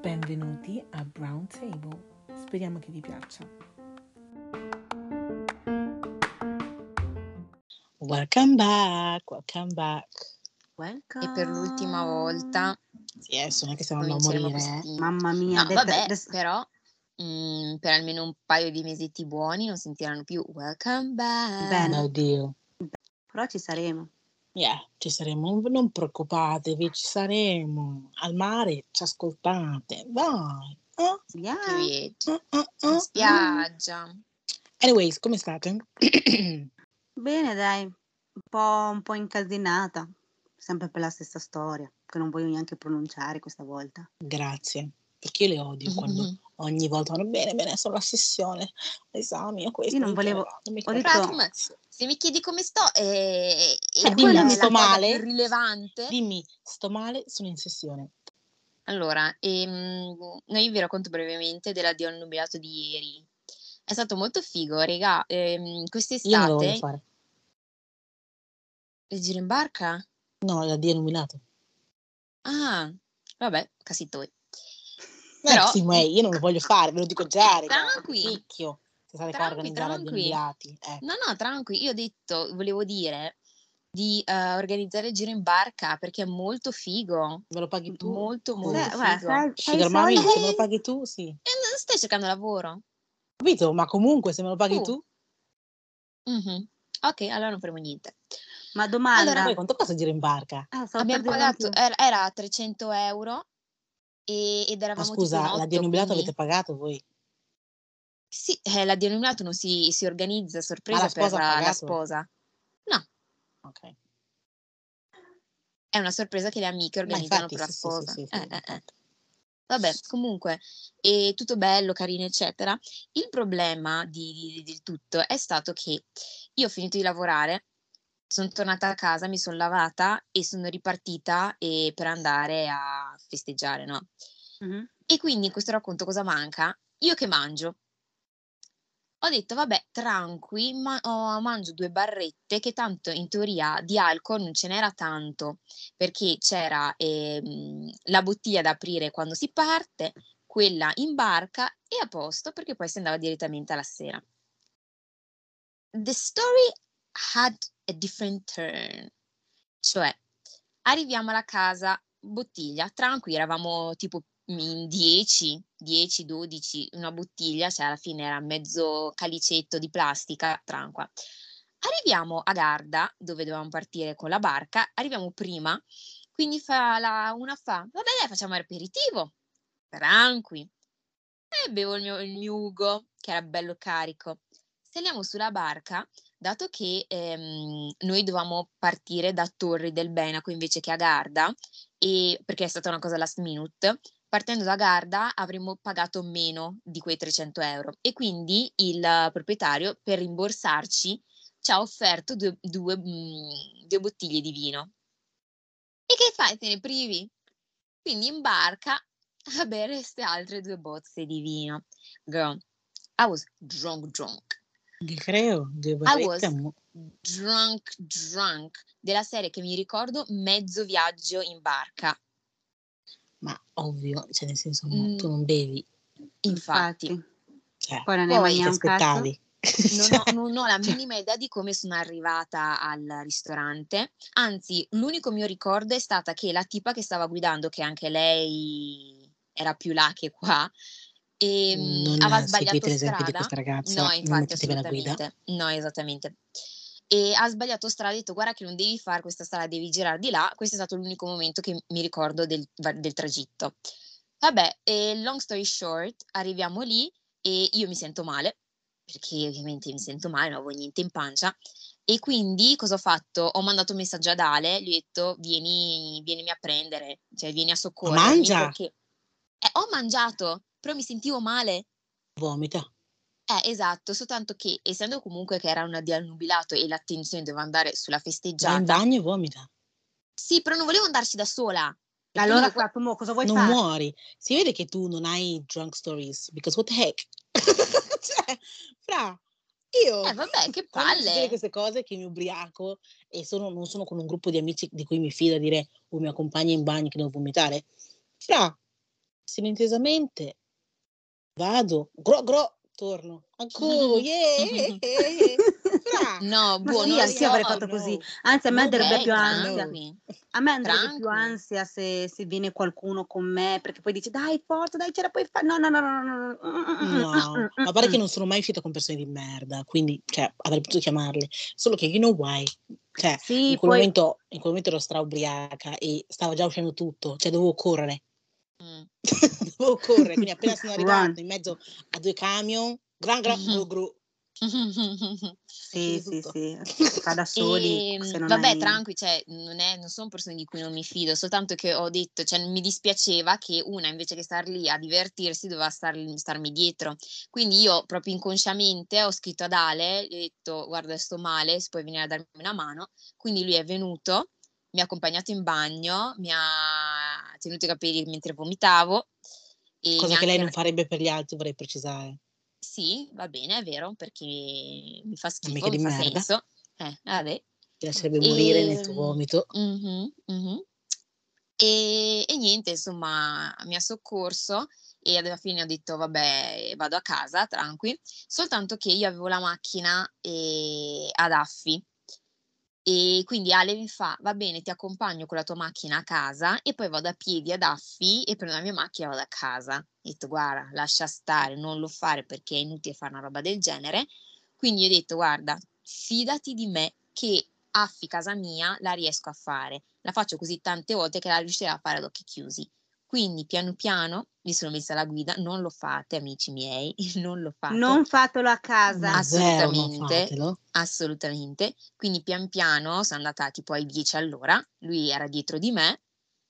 Benvenuti a Brown Table. Speriamo che vi piaccia. Welcome back, welcome back. Welcome. E per l'ultima volta Sì, adesso non è che stiamo a morire. questi... Mamma mia, No, detta- vabbè, adesso- però mm, per almeno un paio di mesetti buoni non sentiranno più Welcome back. Bene. Oddio. però ci saremo. Yeah, ci saremo, non preoccupatevi, ci saremo. Al mare ci ascoltate. Dai. Ah, Yeah. Ah, ah, In ah, ah. spiaggia. Anyways, come state? Bene, dai, un po', un po' incastinata, sempre per la stessa storia, che non voglio neanche pronunciare questa volta. Grazie, perché io le odio quando ogni volta vanno bene, bene, sono la sessione, l'esame, questo. Io non volevo- non mi ho detto- se mi chiedi come sto, eh, Eh, e dimmi, sto male. più rilevante. Dimmi, sto male, sono in sessione. Allora, ehm, no, io vi racconto brevemente dell'addio al nubilato di ieri. È stato molto figo, regà. Ehm, Io non quest'estate fare. il giro in barca? No, la D è nominato. Ah, vabbè, casito voi. Però, Però- sì, ma io non lo voglio fare, ve lo dico già. Tranqui. Picchio, se state qua a organizzare tranqui. Eh. No, no, tranqui, io ho detto, volevo dire di eh, organizzare il giro in barca perché è molto figo, Me lo paghi tu? molto, Sì. molto Se- guarda, figo. sai- Sugar Mami, se me lo paghi tu, sì. E non stai cercando lavoro? Capito? Ma comunque, se me lo paghi Oh. tu, Mhm. Ok, allora non faremo niente. Ma domanda, Allora, poi quanto costa giro in barca? Ah, Abbiamo pagato, era, era 300 euro e- ed Ma eravamo scusa, tipo in la otto, Denobilato quindi... avete pagato voi? Sì, eh, la non si, si organizza a sorpresa per la, la sposa. No, Ok. è una sorpresa che le amiche Ma organizzano infatti, per la sì, sì, sì, sposa. sì, sì, Eh, eh, eh. infatti. Vabbè, comunque, è tutto bello, carino, eccetera. Il problema di, di- del tutto è stato che io ho finito di lavorare, sono tornata a casa, mi sono lavata e sono ripartita eh, per andare a festeggiare, no? Mhm. E quindi in questo racconto cosa manca? Io che mangio. Ho detto, vabbè, tranqui, ma oh, mangio due barrette che tanto in teoria di alcol non ce n'era tanto, perché c'era ehm, la bottiglia da aprire quando si parte, quella in barca e a posto perché poi si andava direttamente alla sera. The story had a different turn, cioè arriviamo alla casa, bottiglia, tranqui, eravamo tipo in 10, 10, 12, una bottiglia, cioè alla fine era mezzo calicetto di plastica, tranqua. Arriviamo a Garda, dove dovevamo partire con la barca, arriviamo prima, quindi fa la, una fa, vabbè dai, facciamo aperitivo, tranqui. E bevo il mio, il mio Ugo, che era bello carico. Saliamo sulla barca, dato che ehm, noi dovevamo partire da Torri del Benaco invece che a Garda, e, perché è stata una cosa last minute, partendo da Garda avremmo pagato meno di quei 300 euro e quindi il proprietario per rimborsarci ci ha offerto due, due, mm, due bottiglie di vino. E che fai? Te ne privi? Quindi in barca a bere queste altre due bozze di vino. Girl, I was drunk, drunk. Che creo, due I was drunk, drunk. Della serie che mi ricordo mezzo viaggio in barca. Ma ovvio, cioè nel senso, Mm. tu non bevi. Infatti, Cioè, Poi non ne Poi ti cazzo. aspettavi. non ho, non ho la Cioè, minima idea di come sono arrivata al ristorante. Anzi, l'unico mio ricordo è stata che la tipa che stava guidando, che anche lei era più là che qua, e, mm, non aveva sbagliato l'esempio di strada. questa ragazza, No, infatti, assolutamente. No, esattamente. E ha sbagliato strada, ha detto guarda che non devi fare questa strada, devi girare di là. Questo è stato l'unico momento che mi ricordo del, del tragitto. Vabbè, long story short, arriviamo lì e io mi sento male, perché ovviamente mi sento male, non avevo niente in pancia. E quindi cosa ho fatto? Ho mandato un messaggio ad Ale, gli ho detto vieni, vienimi a prendere, cioè vieni a soccorrermi mangia! perché... Eh, ho mangiato, però mi sentivo male. Vomita. Eh, esatto, soltanto che essendo comunque che era una di annubilato e l'attenzione doveva andare sulla Vai in festeggiata, bagno e vomita. sì, però non volevo andarci da sola. perché Allora, Flappy, mo cosa vuoi non fare? muori. Si vede che tu non hai drunk stories, because what the heck? cioè, fra, Io Eh vabbè, che palle. queste cose che mi ubriaco e sono, non sono con un gruppo di amici di cui mi fido a dire o mi accompagna in bagno che devo vomitare, fra silenzosamente vado, gro gro, torno, ancora, yeah, yeah, yeah. No, boh, sì, anch'io avrei fatto no. così. Anzi, a me darebbe Ok, più ansia. tranqui. A me andrebbe più ansia se, se viene qualcuno con me, perché poi dici, dai, forza, dai, ce la puoi fare. No, no, no, no, no, no. No, ma pare che non sono mai uscita con persone di merda, quindi cioè, avrei potuto chiamarle. Solo che you know why? Cioè, Sì, in quel, poi... momento, in quel momento ero straubriaca e stava già uscendo tutto, cioè dovevo correre. Mm. correre, quindi appena sono Run. arrivata in mezzo a due camion, gran gran gru gru, Sì, sì, sì, fa da soli E, se non vabbè, hai... tranqui, cioè, non, è- non sono persone di cui non mi fido, soltanto che ho detto, cioè, mi dispiaceva che una invece che star lì a divertirsi doveva star, starmi dietro. Quindi io proprio inconsciamente ho scritto ad Ale, gli ho detto guarda sto male, se puoi venire a darmi una mano. Quindi lui è venuto, mi ha accompagnato in bagno, mi ha tenuto i capelli mentre vomitavo. E mi cosa che lei non farebbe per gli altri, vorrei precisare. Sì, va bene, è vero, perché mi fa schifo, Amica mi fa merda, senso. Eh, vabbè. ti lascerebbe morire nel tuo E, vomito. mhm, mhm. E, e niente, insomma, mi ha soccorso e alla fine ho detto, vabbè, vado a casa, tranqui. Soltanto che io avevo la macchina eh, ad affi. E quindi Ale mi fa, va bene, ti accompagno con la tua macchina a casa e poi vado a piedi ad Affi e prendo la mia macchina e vado a casa. Ho detto, guarda, lascia stare, non lo fare perché è inutile fare una roba del genere. Quindi ho detto, guarda, fidati di me che Affi casa mia la riesco a fare. La faccio così tante volte che la riuscirò a fare ad occhi chiusi. Quindi piano piano mi sono messa alla guida, non lo fate amici miei, non lo fate. Non fatelo a casa. Ma zero, Assolutamente. Assolutamente. Quindi pian piano sono andata tipo ai 10 all'ora, lui era dietro di me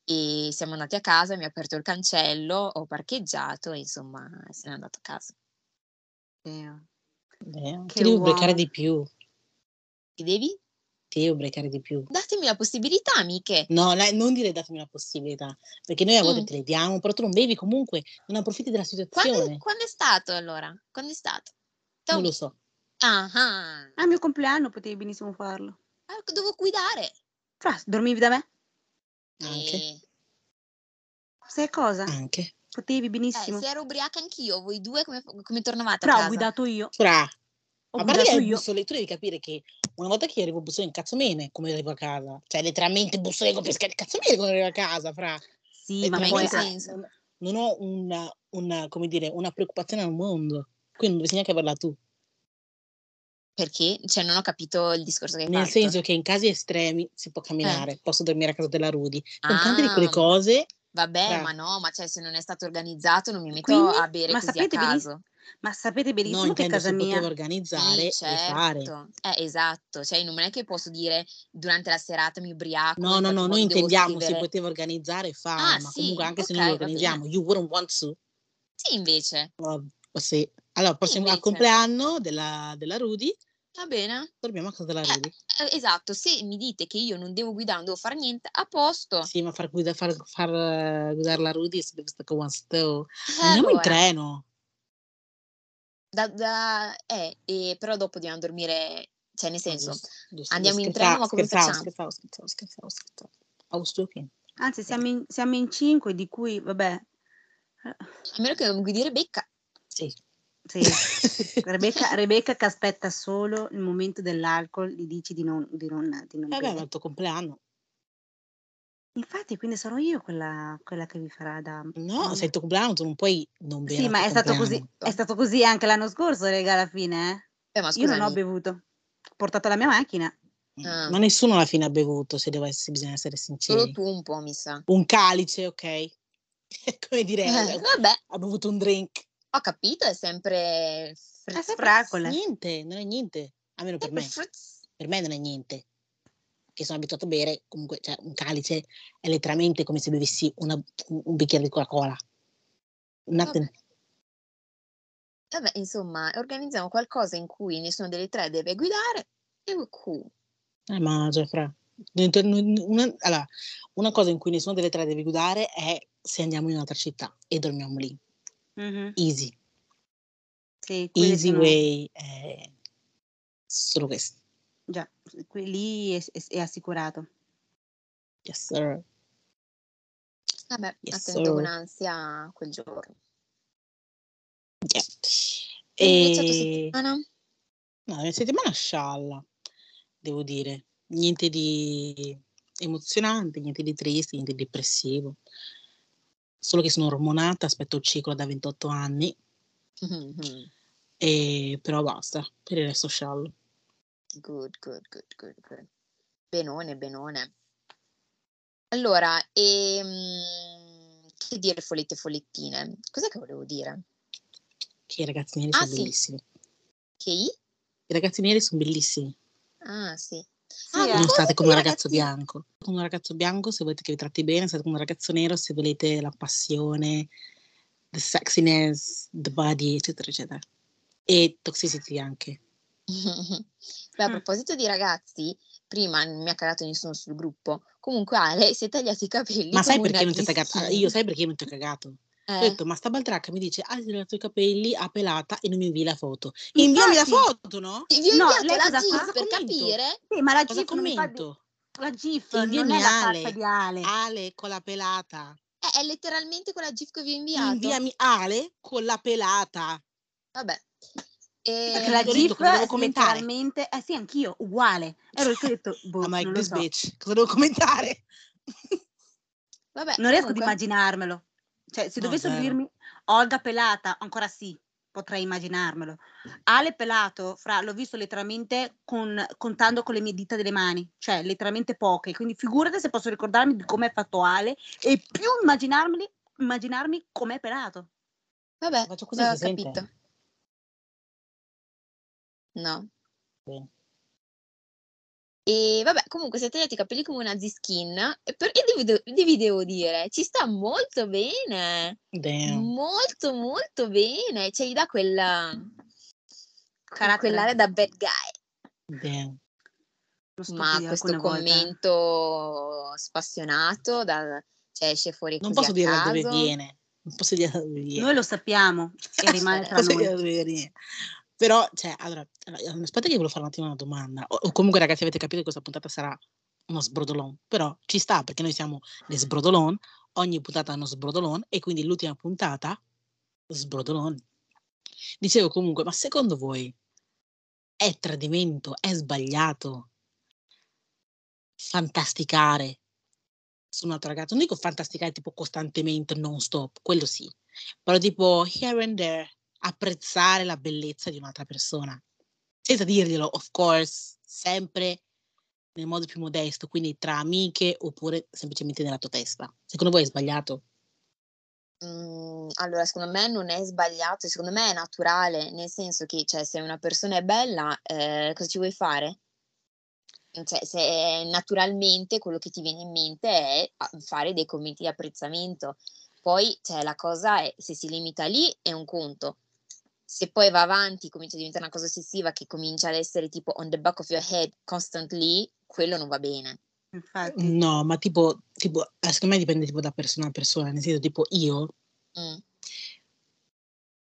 e siamo andati a casa, mi ha aperto il cancello, ho parcheggiato e insomma se n'è andato a casa. Eh, Che ti devi uomo. di più, Ti devi? Ti devi ubriacare di più. Datemi la possibilità, amiche. No, lei- non dire datemi la possibilità, perché noi a volte Mm. te le diamo, però tu non bevi comunque, non approfitti della Quando, situazione. quando è stato allora? Quando è stato? Non Tom- lo so. Ah, ah. Al mio compleanno potevi benissimo farlo. Ah, Devo guidare. Fra, dormivi da me? Anche, Eh, Sai cosa? anche. Potevi eh, benissimo. se ero ubriaca anch'io, voi due come, come tornavate a Però ho guidato io. Fra, Ho a parte che guidato hai io. bussole, tu devi capire che una volta che io arrivo a bussole in cazzomene, come arrivo a casa, cioè letteralmente bussolengo per scale cazzomene quando arrivo a casa, fra. Sì, ma in poi... che ah, senso? non, non ho una, una, come dire, una preoccupazione al mondo, quindi non dovresti neanche averla tu. Perché? Cioè, non ho capito il discorso che hai Nel fatto. senso che in casi estremi si può camminare, posso dormire a casa della Rudy. Con tante di quelle Ah, cose, Vabbè, fra. ma no, ma cioè, se non è stato organizzato non mi metto Quindi, a bere ma così a sapete benissimo, caso. Ma sapete no, benissimo che intendo casa si poteva mia... organizzare Sì, e fare. certo. Eh, esatto. Cioè, non è che posso dire durante la serata mi ubriaco, No, in no, no, noi devo intendiamo si scrivere. poteva organizzare e fare, Ah, ma sì, comunque anche se ok, noi lo organizziamo, you wouldn't want to. Sì, invece. Uh, sì. Allora, prossimo al compleanno della, della Rudy, Va bene. dormiamo a casa della Eh, Rudy. eh, esatto, se mi dite che io non devo guidare, non devo fare niente, a posto. Sì, ma far, guida, far, far eh, guidare la Rudy si deve stare con one. Eh, Andiamo in allora, treno. Da, da- eh, e però dopo dobbiamo dormire, cioè nel No, senso, giusto, giusto. andiamo in treno, ma come facciamo? scherzavo, scherzavo, scherzavo, scherzavo. Anzi, siamo in, siamo in cinque, di cui, vabbè... eh, A meno che non guidi Rebecca. Sì. Sì, Rebecca, Rebecca che aspetta solo il momento dell'alcol, gli dici di non, di non, di non Vabbè, ma è il tuo compleanno. Infatti, quindi sarò io quella, quella che vi farà da... No, vabbè. sei il tuo compleanno, tu non puoi non bere Sì, al ma tuo è stato, così, è stato così anche l'anno scorso, raga, alla fine, eh. Eh, ma Io non ho scusami. bevuto. Ho portato la mia macchina. Ah. Ma nessuno alla fine ha bevuto, se, devo essere, bisogna essere Solo sinceri. tu un po', mi sa. Un calice, ok? Come dire, Eh, vabbè, ha bevuto un drink. ho capito, è sempre È sempre alcol. eh. Niente, non è niente. Almeno per Sempre me. fritz. Per me non è niente. Che sono abituato a bere, comunque, cioè, un calice è letteralmente come se bevessi una- un, bicchiere di Coca-Cola. Nothing. Vabbè. Vabbè, insomma, organizziamo qualcosa in cui nessuno delle tre deve guidare e cool. Eh, ma già fra. Dentro- Una, allora, una cosa in cui nessuno delle tre deve guidare è se andiamo in un'altra città e dormiamo lì. Mhm. Easy. Sì, Easy sono- way. eh, Solo questo. Già, lì è, è- è assicurato. Yes, sir. Vabbè, Yes, attendo con sir. ansia quel giorno. Yeah. E invece la settimana? No, la settimana scialla, devo dire. Niente di emozionante, niente di triste, niente di depressivo. Solo che sono ormonata, aspetto il ciclo da 28 anni, Mhm. e... però basta, per il resto sciallo. Good, good, good, good, good. Benone, benone. Allora, ehm, che dire follette follettine? Cos'è che volevo dire? Che i ragazzi neri Ah, sono sì. bellissimi. Che i? I ragazzi neri sono bellissimi. Ah, sì. Ah. Non state come un ragazzo ragazzi- bianco. Come un ragazzo bianco se volete che vi tratti bene, state come un ragazzo nero se volete la passione, the sexiness, the body, eccetera, eccetera. E toxicity anche. Beh, a Mm. proposito di ragazzi, prima non mi ha cagato nessuno sul gruppo. Comunque Ale si è tagliato i capelli Ma sai perché non ti hai cagato? Ah. Io sai perché non ti ho cagato? Ho Eh, detto, ma sta baldracca mi dice, ah, ti hai tagliato i capelli, ha pelata e non mi invii la foto. Inviami la foto, no? vi ho No, lei la cosa GIF fa? per Commento. capire. Sì, ma la Cosa GIF non mi fa commento? La GIF non Inviami è la Ale. di Ale. Ale con la pelata. Eh, è letteralmente quella GIF che vi ho inviato. Inviami Ale con la pelata. Vabbè. Perché Ehm, la cosa devo commentare. letteralmente, eh sì, anch'io, uguale. Ero ho detto, boh, I'm like, this so. bitch. Cosa devo commentare? vabbè, Non riesco ad comunque, immaginarmelo. Cioè, se No, dovessero dirmi Olga pelata, ancora sì, potrei immaginarmelo. Ale pelato, fra, l'ho visto letteralmente con- contando con le mie dita delle mani, cioè letteralmente poche. Quindi figurate se posso ricordarmi di come è fatto Ale e più immaginarmi, immaginarmi com'è pelato. vabbè, Faccio così, ho si sente? No. Bene. E vabbè, comunque si è tagliati i capelli come una Z-skin e per- e devi, devi- devo dire, ci sta molto bene, Damn. molto molto bene, cioè gli dà quella, Carattere. quell'area da bad guy. Damn. Ma questo commento spassionato, da, cioè esce fuori Non così posso a dire da dove viene. Non posso dire da dove viene. Noi lo sappiamo e rimane tra noi. Però, cioè, allora, aspetta che volevo fare un attimo una domanda. O, o comunque, ragazzi, avete capito che questa puntata sarà uno sbrodolon. Però ci sta perché noi siamo le sbrodolon. Ogni puntata è uno sbrodolon. E quindi l'ultima puntata, sbrodolon. Dicevo comunque, ma secondo voi è tradimento? È sbagliato fantasticare su un altro ragazzo? Non dico fantasticare tipo costantemente, non stop, quello sì. Però tipo here and there, apprezzare la bellezza di un'altra persona. Senza dirglielo, of course, sempre nel modo più modesto, quindi tra amiche oppure semplicemente nella tua testa. Secondo voi è sbagliato? Mm, allora, secondo me non è sbagliato, secondo me è naturale, nel senso che, cioè, se una persona è bella, eh, cosa ci vuoi fare? Cioè, se naturalmente quello che ti viene in mente è a- fare dei commenti di apprezzamento. Poi, cioè, la cosa è, se si limita lì, è un conto. Se poi va avanti, comincia a diventare una cosa ossessiva che comincia ad essere tipo on the back of your head constantly, quello non va bene. Infatti. No, ma tipo, tipo eh, secondo me dipende tipo da persona a persona, nel senso tipo io Mm.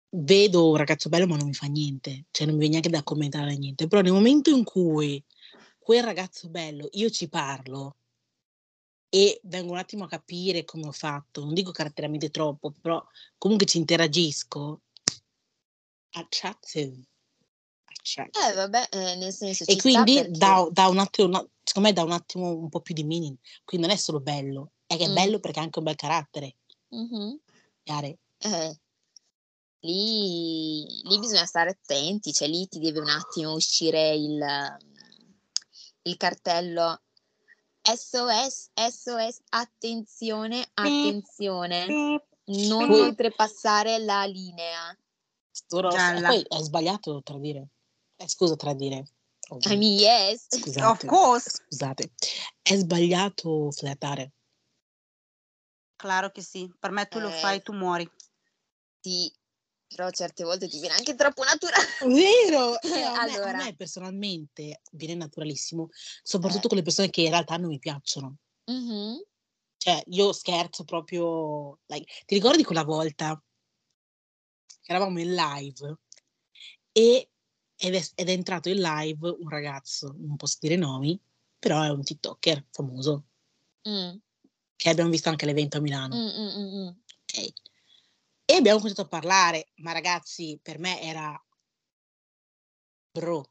vedo un ragazzo bello ma non mi fa niente, cioè non mi viene neanche da commentare niente, però nel momento in cui quel ragazzo bello io ci parlo e vengo un attimo a capire come ho fatto, non dico caratterialmente troppo, però comunque ci interagisco, attractive, attractive. Eh, vabbè, eh, nel senso E quindi perché... dà, dà un attimo, no, secondo me dà un attimo un po' più di meaning, quindi non è solo bello, è che è Mm. bello perché ha anche un bel carattere, Mhm. chiare? Eh, lì, lì bisogna stare attenti, cioè lì ti deve un attimo uscire il, il cartello SOS, SOS, attenzione, attenzione, non oltrepassare la linea. Gialla. poi è sbagliato tradire. Eh, scusa, tradire. I mean, yes. Of Scusate, course. scusate. È sbagliato flirtare. Claro che sì. Per me tu lo Eh. fai, tu muori. Sì, però certe volte ti viene anche troppo naturale. Vero? Eh, a, me, a Allora. me personalmente viene naturalissimo, soprattutto con le persone che in realtà non mi piacciono. Mhm. Cioè, io scherzo proprio. like, ti ricordi quella volta eravamo in live e ed è, ed è entrato in live un ragazzo, non posso dire nomi, però è un TikToker famoso, Mm, che abbiamo visto anche all'evento a Milano. mm, mm, mm, mm. ok? E abbiamo cominciato a parlare, ma ragazzi, per me era bro,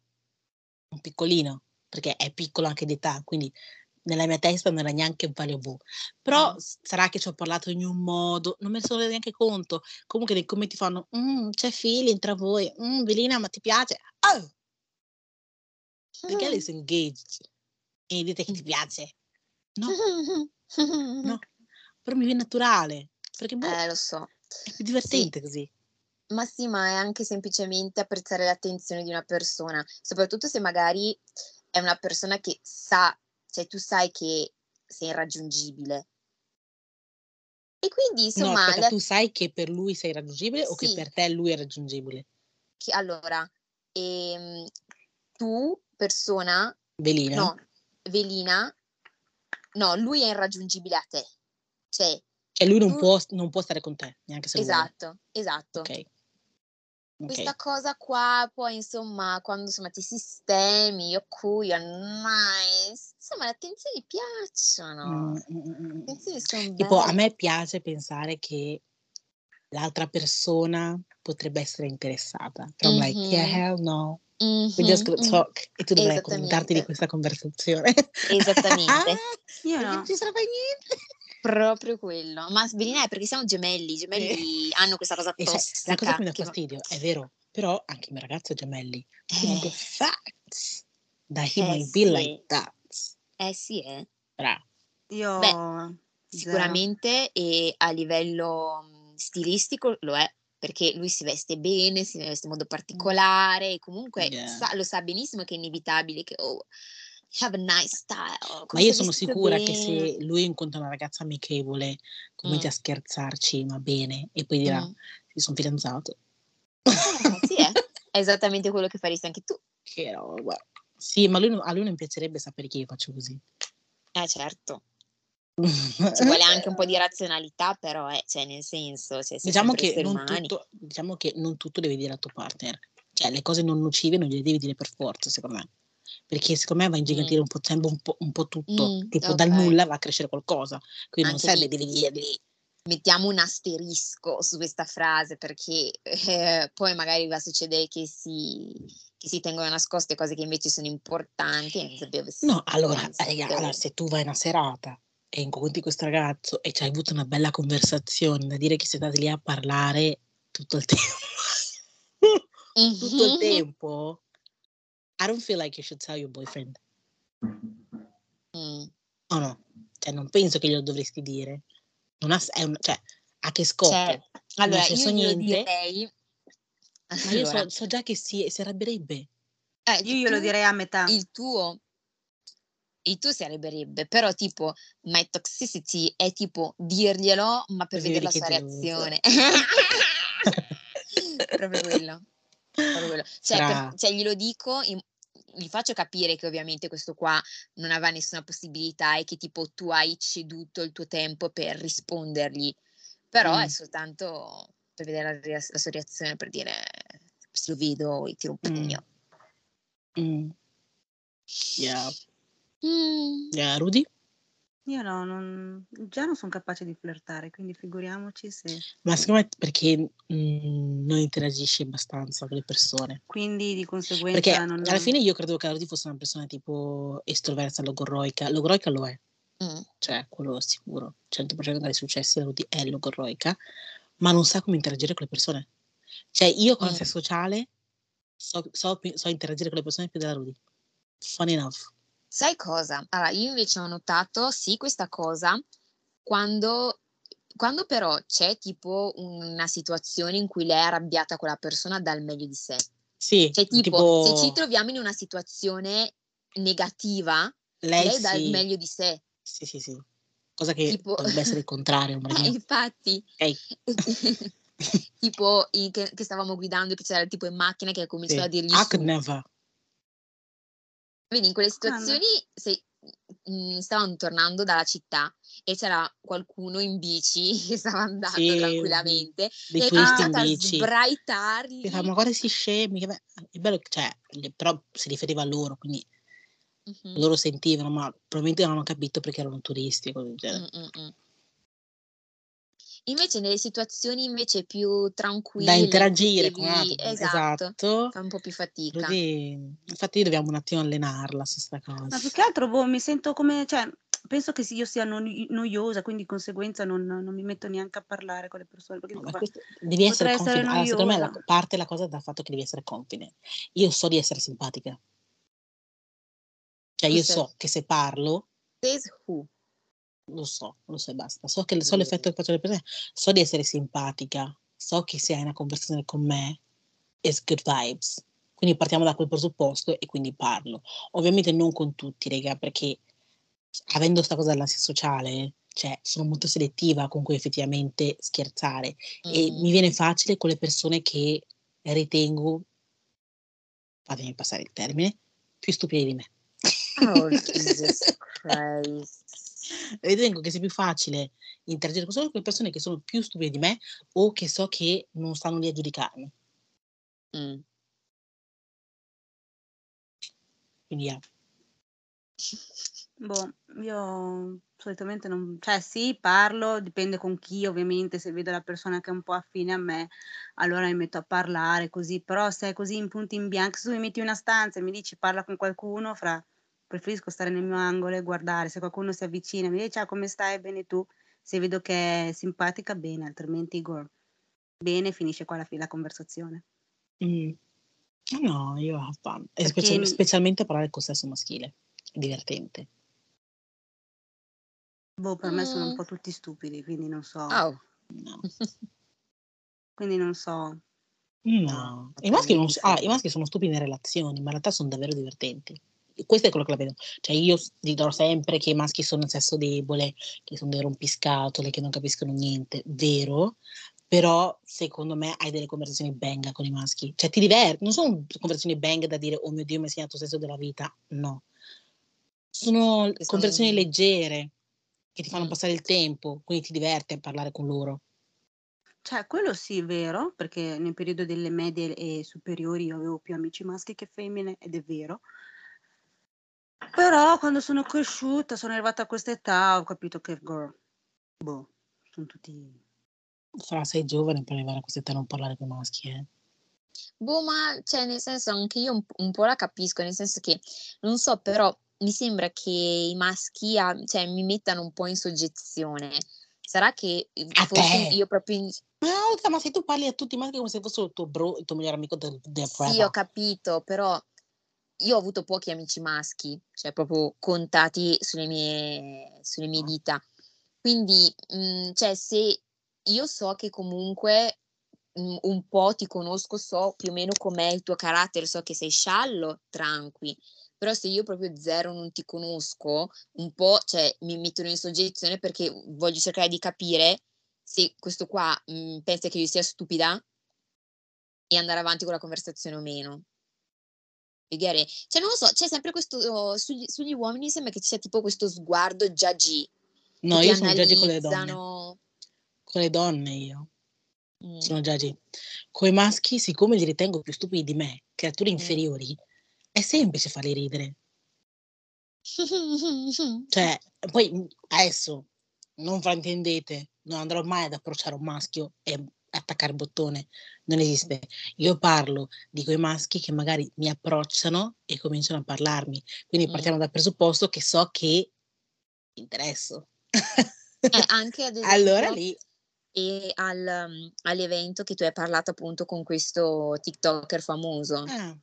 un piccolino, perché è piccolo anche d'età, quindi nella mia testa non era neanche valuable. Però Mm. s- sarà che ci ho parlato in un modo, non me ne sono neanche conto. Comunque nei commenti fanno, "Mm, c'è feeling tra voi, mm, Velina, ma ti piace? Oh, perché lei si engaged e dite che ti piace? No, no, però mi viene naturale, perché boh, Eh, lo so. è più divertente così. Ma sì, ma è anche semplicemente apprezzare l'attenzione di una persona, soprattutto se magari è una persona che sa, cioè tu sai che sei irraggiungibile. E quindi, No, insomma, aspetta, la- tu sai che per lui sei raggiungibile o che Sì. per te lui è raggiungibile? che- allora, ehm, tu, persona, Velina? no, Velina, no, lui è irraggiungibile a te. Cioè, Cioè lui non tu- può, non può stare con te, neanche se vuole. esatto, esatto. Ok. Questa cosa qua, poi insomma, quando insomma ti sistemi, cool, you're nice, insomma le attenzioni piacciono, Mm, mm, mm, mm. le attenzioni sono Tipo, a me piace pensare che l'altra persona potrebbe essere interessata. Però I'm like, yeah, hell no. We're just gonna Mhm, mhm. talk. E tu dovrai accontentarti di questa conversazione. Esattamente. Io no. non ci sarà mai niente. Proprio quello. Ma Svelina è perché siamo gemelli, i gemelli hanno questa cosa E tossica. la cosa che mi dà che- fastidio, è vero, però anche il mio ragazzo è gemelli. Quindi Eh, the fact that he Eh, might be sì. like that. Eh sì, eh. Bravo. Io Beh. Sicuramente e a livello mh, stilistico lo è, perché lui si veste bene, si veste in modo particolare, e comunque Yeah. sa- lo sa benissimo che è inevitabile che oh, have a nice style. Ma io sono sicura che bene." se lui incontra una ragazza amichevole, comincia Mm. a scherzarci, va bene, e poi dirà, Mm. sì, sono fidanzato. Eh, sì, eh. È esattamente quello che faresti anche tu. Che roba. Sì, ma lui non- a lui non piacerebbe sapere che io faccio così. Eh certo, ci vuole anche un po' di razionalità, però, eh, cioè nel senso, cioè, Diciamo che, non tutto, diciamo che non tutto devi dire al tuo partner. Cioè, le cose non nocive non gliele devi dire per forza, secondo me. Perché secondo me va a ingigantire Mm. un po', sempre un po', un po' tutto. Mm, tipo, dal ok. nulla va a crescere qualcosa. Quindi non Anche serve lì. devi dirgli. Mettiamo un asterisco su questa frase perché eh, poi magari va a succedere che si, che si tengono nascoste cose che invece sono importanti. No, allora, so- allora, se tu vai una serata e incontri questo ragazzo e ci hai avuto una bella conversazione, da dire che siete andati lì a parlare tutto il tempo, tutto il Mhm. tempo, I don't feel like you should tell your boyfriend. Mm. O no? Cioè, non penso che glielo dovresti dire. Non ha, è un- cioè, a che scopo? Cioè, allora, nel io niente. direi... Ma io Allora, so, so già che si, si arrabbierebbe. eh, Io glielo direi a metà. il tuo il tuo si arrebberebbe, però tipo my toxicity è tipo dirglielo ma per Così vedere la sua reazione. proprio quello. Proprio quello. Cioè, per- cioè, glielo dico, in- gli faccio capire che ovviamente questo qua non aveva nessuna possibilità e che tipo tu hai ceduto il tuo tempo per rispondergli, però Mm. è soltanto per vedere la, la sua reazione, per dire se lo vedo e tiro un Mm. pugno. Mm. Yeah. Mm. Yeah, Rudy? Io no, non- già non sono capace di flirtare, quindi figuriamoci se... Ma secondo me perché mm, non interagisci abbastanza con le persone. Quindi di conseguenza Perché non... alla fine io credo che Rudy fosse una persona tipo estroversa, logorroica. Logorroica lo è, Mm. cioè quello sicuro. 100% dei successi Rudy è logorroica, ma non sa come interagire con le persone. Cioè io con Mm. l'ansia sociale so, so, so interagire con le persone più della Rudy. Funny enough. Sai cosa? Allora, io invece ho notato, sì, questa cosa, quando, quando però c'è tipo una situazione in cui lei è arrabbiata con la persona dal meglio di sé. Sì, Cioè, tipo, tipo, se ci troviamo in una situazione negativa, lei, lei dà il sì, meglio di sé. sì, sì, sì. Cosa che Tipo- dovrebbe essere il contrario, Eh, infatti, Ok. tipo che, che stavamo guidando, che c'era tipo in macchina che ha cominciato Sì. a dirgli could never. Vedi, in quelle situazioni, se, mh, stavano tornando dalla città e c'era qualcuno in bici che stava andando Sì, tranquillamente dei e è turisti in cominciata a. Che fa, ma guarda questi scemi, è bello, cioè, però si riferiva a loro, quindi Mhm. loro sentivano, ma probabilmente non hanno capito perché erano turisti, del genere. Mm, mm, mm. Invece nelle situazioni invece più tranquille, Da interagire con altro, esatto, esatto. fa un po' più fatica. Così, infatti dobbiamo un attimo allenarla su sta cosa. Ma più che altro boh, mi sento come, cioè, penso che io sia noi- noiosa, quindi di conseguenza non, non mi metto neanche a parlare con le persone. Perché No, dico, ma "Beh, questo- devi essere potrei essere confident. Allora, secondo me la, parte la cosa dal fatto che devi essere confident. Io so di essere simpatica. Cioè, io so che se parlo, Says who? Lo so, lo so e basta. So, che, so l'effetto che faccio alle persone, so di essere simpatica, so che se hai una conversazione con me, it's good vibes. Quindi partiamo da quel presupposto e quindi parlo. Ovviamente non con tutti, raga, perché avendo sta cosa dell'ansia sociale, cioè sono molto selettiva con cui effettivamente scherzare e Mm. mi viene facile con le persone che ritengo, fatemi passare il termine, più stupide di me. Oh, Jesus Christ. Ritengo che sia più facile interagire con solo con le persone che sono più stupide di me o che so che non stanno lì a giudicarmi. Mm. Quindi yeah. Boh, io solitamente non, cioè sì, parlo, dipende con chi, ovviamente, se vedo la persona che è un po' affine a me, allora mi metto a parlare così, però se è così in punti in bianco, se tu mi metti in una stanza e mi dici parla con qualcuno, fra, preferisco stare nel mio angolo e guardare, se qualcuno si avvicina e mi dice ciao come stai, bene tu, se vedo che è simpatica, bene, altrimenti go, bene, finisce qua la, la conversazione. Mm. No, io have fun. E Perché specialmente parlare col sesso maschile. È divertente. Boh, per me sono un Mm. po' tutti stupidi, quindi non so, Oh. No. quindi non so. No, i fatemi maschi, non ah, i maschi sono stupidi in relazioni, ma in realtà sono davvero divertenti. Questo è quello che la vedo. Cioè, io dirò sempre che i maschi sono il sesso debole, che sono dei rompiscatole, che non capiscono niente. Vero, però secondo me hai delle conversazioni bang con i maschi. Cioè, ti diverti. Non sono conversazioni bang da dire, oh mio Dio, mi ha insegnato il senso della vita. No. Sono conversazioni leggere, che ti fanno passare il tempo, quindi ti diverti a parlare con loro. Cioè, quello sì, vero, perché nel periodo delle medie e superiori io avevo più amici maschi che femmine, ed è vero. Però quando sono cresciuta, sono arrivata a questa età, ho capito che, girl, boh, sono tutti... Fra sei giovane per arrivare a questa età a non parlare con i maschi, eh. Boh, ma cioè, nel senso, anche io un, po'- un po' la capisco, nel senso che non so, però mi sembra che i maschi ah, cioè, mi mettano un po' in soggezione. Sarà che eh, A forse te? io proprio in- Ma, Olga, ma se tu parli a tutti i maschi come se fossero il tuo bro, il tuo migliore amico del, del Sì, ho capito, però io ho avuto pochi amici maschi, cioè proprio contati sulle mie, sulle mie dita. Quindi, mh, cioè, se io so che comunque mh, un po' ti conosco, so più o meno com'è il tuo carattere, so che sei sciallo, tranqui. Però se io proprio zero non ti conosco, un po', cioè, mi mettono in soggezione perché voglio cercare di capire se questo qua mh, pensa che io sia stupida e andare avanti con la conversazione o meno. It? Cioè, non lo so, c'è sempre questo, sugli, sugli uomini sembra che ci sia tipo questo sguardo judgy, No, io sono judgy con le donne. Con le donne io Mm. sono judgy. Con i maschi, siccome li ritengo più stupidi di me, creature Mm. inferiori, è semplice farli ridere. Cioè, poi mh, adesso, non fraintendete, non andrò mai ad approcciare un maschio e attaccare il bottone, non esiste. Io parlo di quei maschi che magari mi approcciano e cominciano a parlarmi. Quindi Mm. partiamo dal presupposto che so che interesso. Eh, anche ad esempio allora lì, e al, um, all'evento che tu hai parlato appunto con questo TikToker famoso. ah, Sono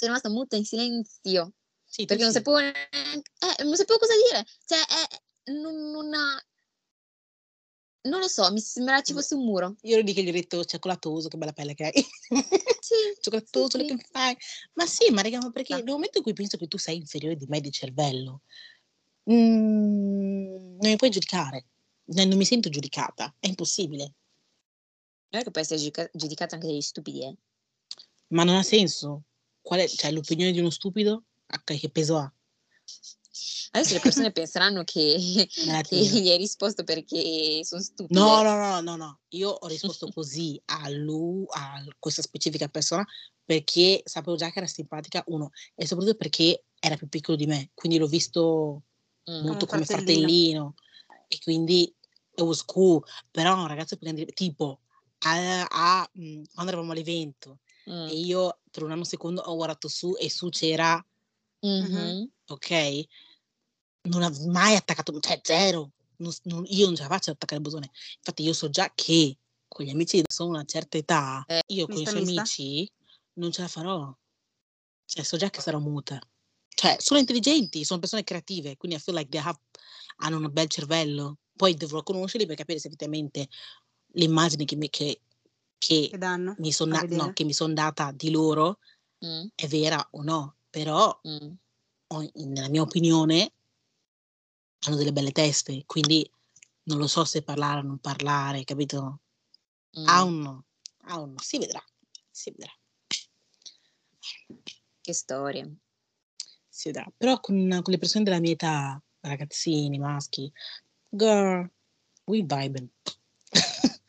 rimasta muta in silenzio sì, perché non sì. sapevo, eh, non sapevo cosa dire. Cioè, eh, non, non ha- non lo so, mi sembrava ci fosse un muro. Io ero lì che gli ho detto cioccolatoso, che bella pelle che hai. Sì, cioccolatoso, sì, che sì. fai? Ma sì, ma raga, ma perché Ah. nel momento in cui penso che tu sei inferiore di me di cervello, mm, non mi puoi giudicare. Non non mi sento giudicata, è impossibile. Non è che può essere giudica- giudicata anche dagli stupidi, eh. Ma non ha senso. Qual è, cioè, l'opinione di uno stupido? Che peso ha? Adesso le persone penseranno che, che gli hai risposto perché sono stupide. No, no, no, no, no. Io ho risposto così a lui, a questa specifica persona, perché sapevo già che era simpatica, uno, e soprattutto perché era più piccolo di me, quindi l'ho visto Mm. molto Come come fratellino. fratellino, e quindi it was cool. Però un ragazzo più grande, tipo, a, a- mh, quando eravamo all'evento, Mm. e io per un anno secondo ho guardato su e su c'era, Mhm. ok? Non ha mai attaccato, cioè zero. Non- non- io non ce la faccio ad attaccare il bottone. Infatti io so già che con gli amici che sono una certa età, Eh, io con i mista, suoi mista? amici non ce la farò. Cioè, so già che sarò muta. Cioè, sono intelligenti, sono persone creative, quindi I feel like they have, hanno un bel cervello. Poi dovrò conoscerli per capire se effettivamente l'immagine che mi, che, che Che danno? mi sono a no, vedere? che mi son data di loro Mm. è vera o no. Però, Mm. ho- nella mia opinione, hanno delle belle teste, quindi non lo so se parlare o non parlare, capito? Mm. Ha un no, ha un no, si vedrà, si vedrà, Che storia. si vedrà. Però con, con le persone della mia età, ragazzini, maschi, girl, we vibing.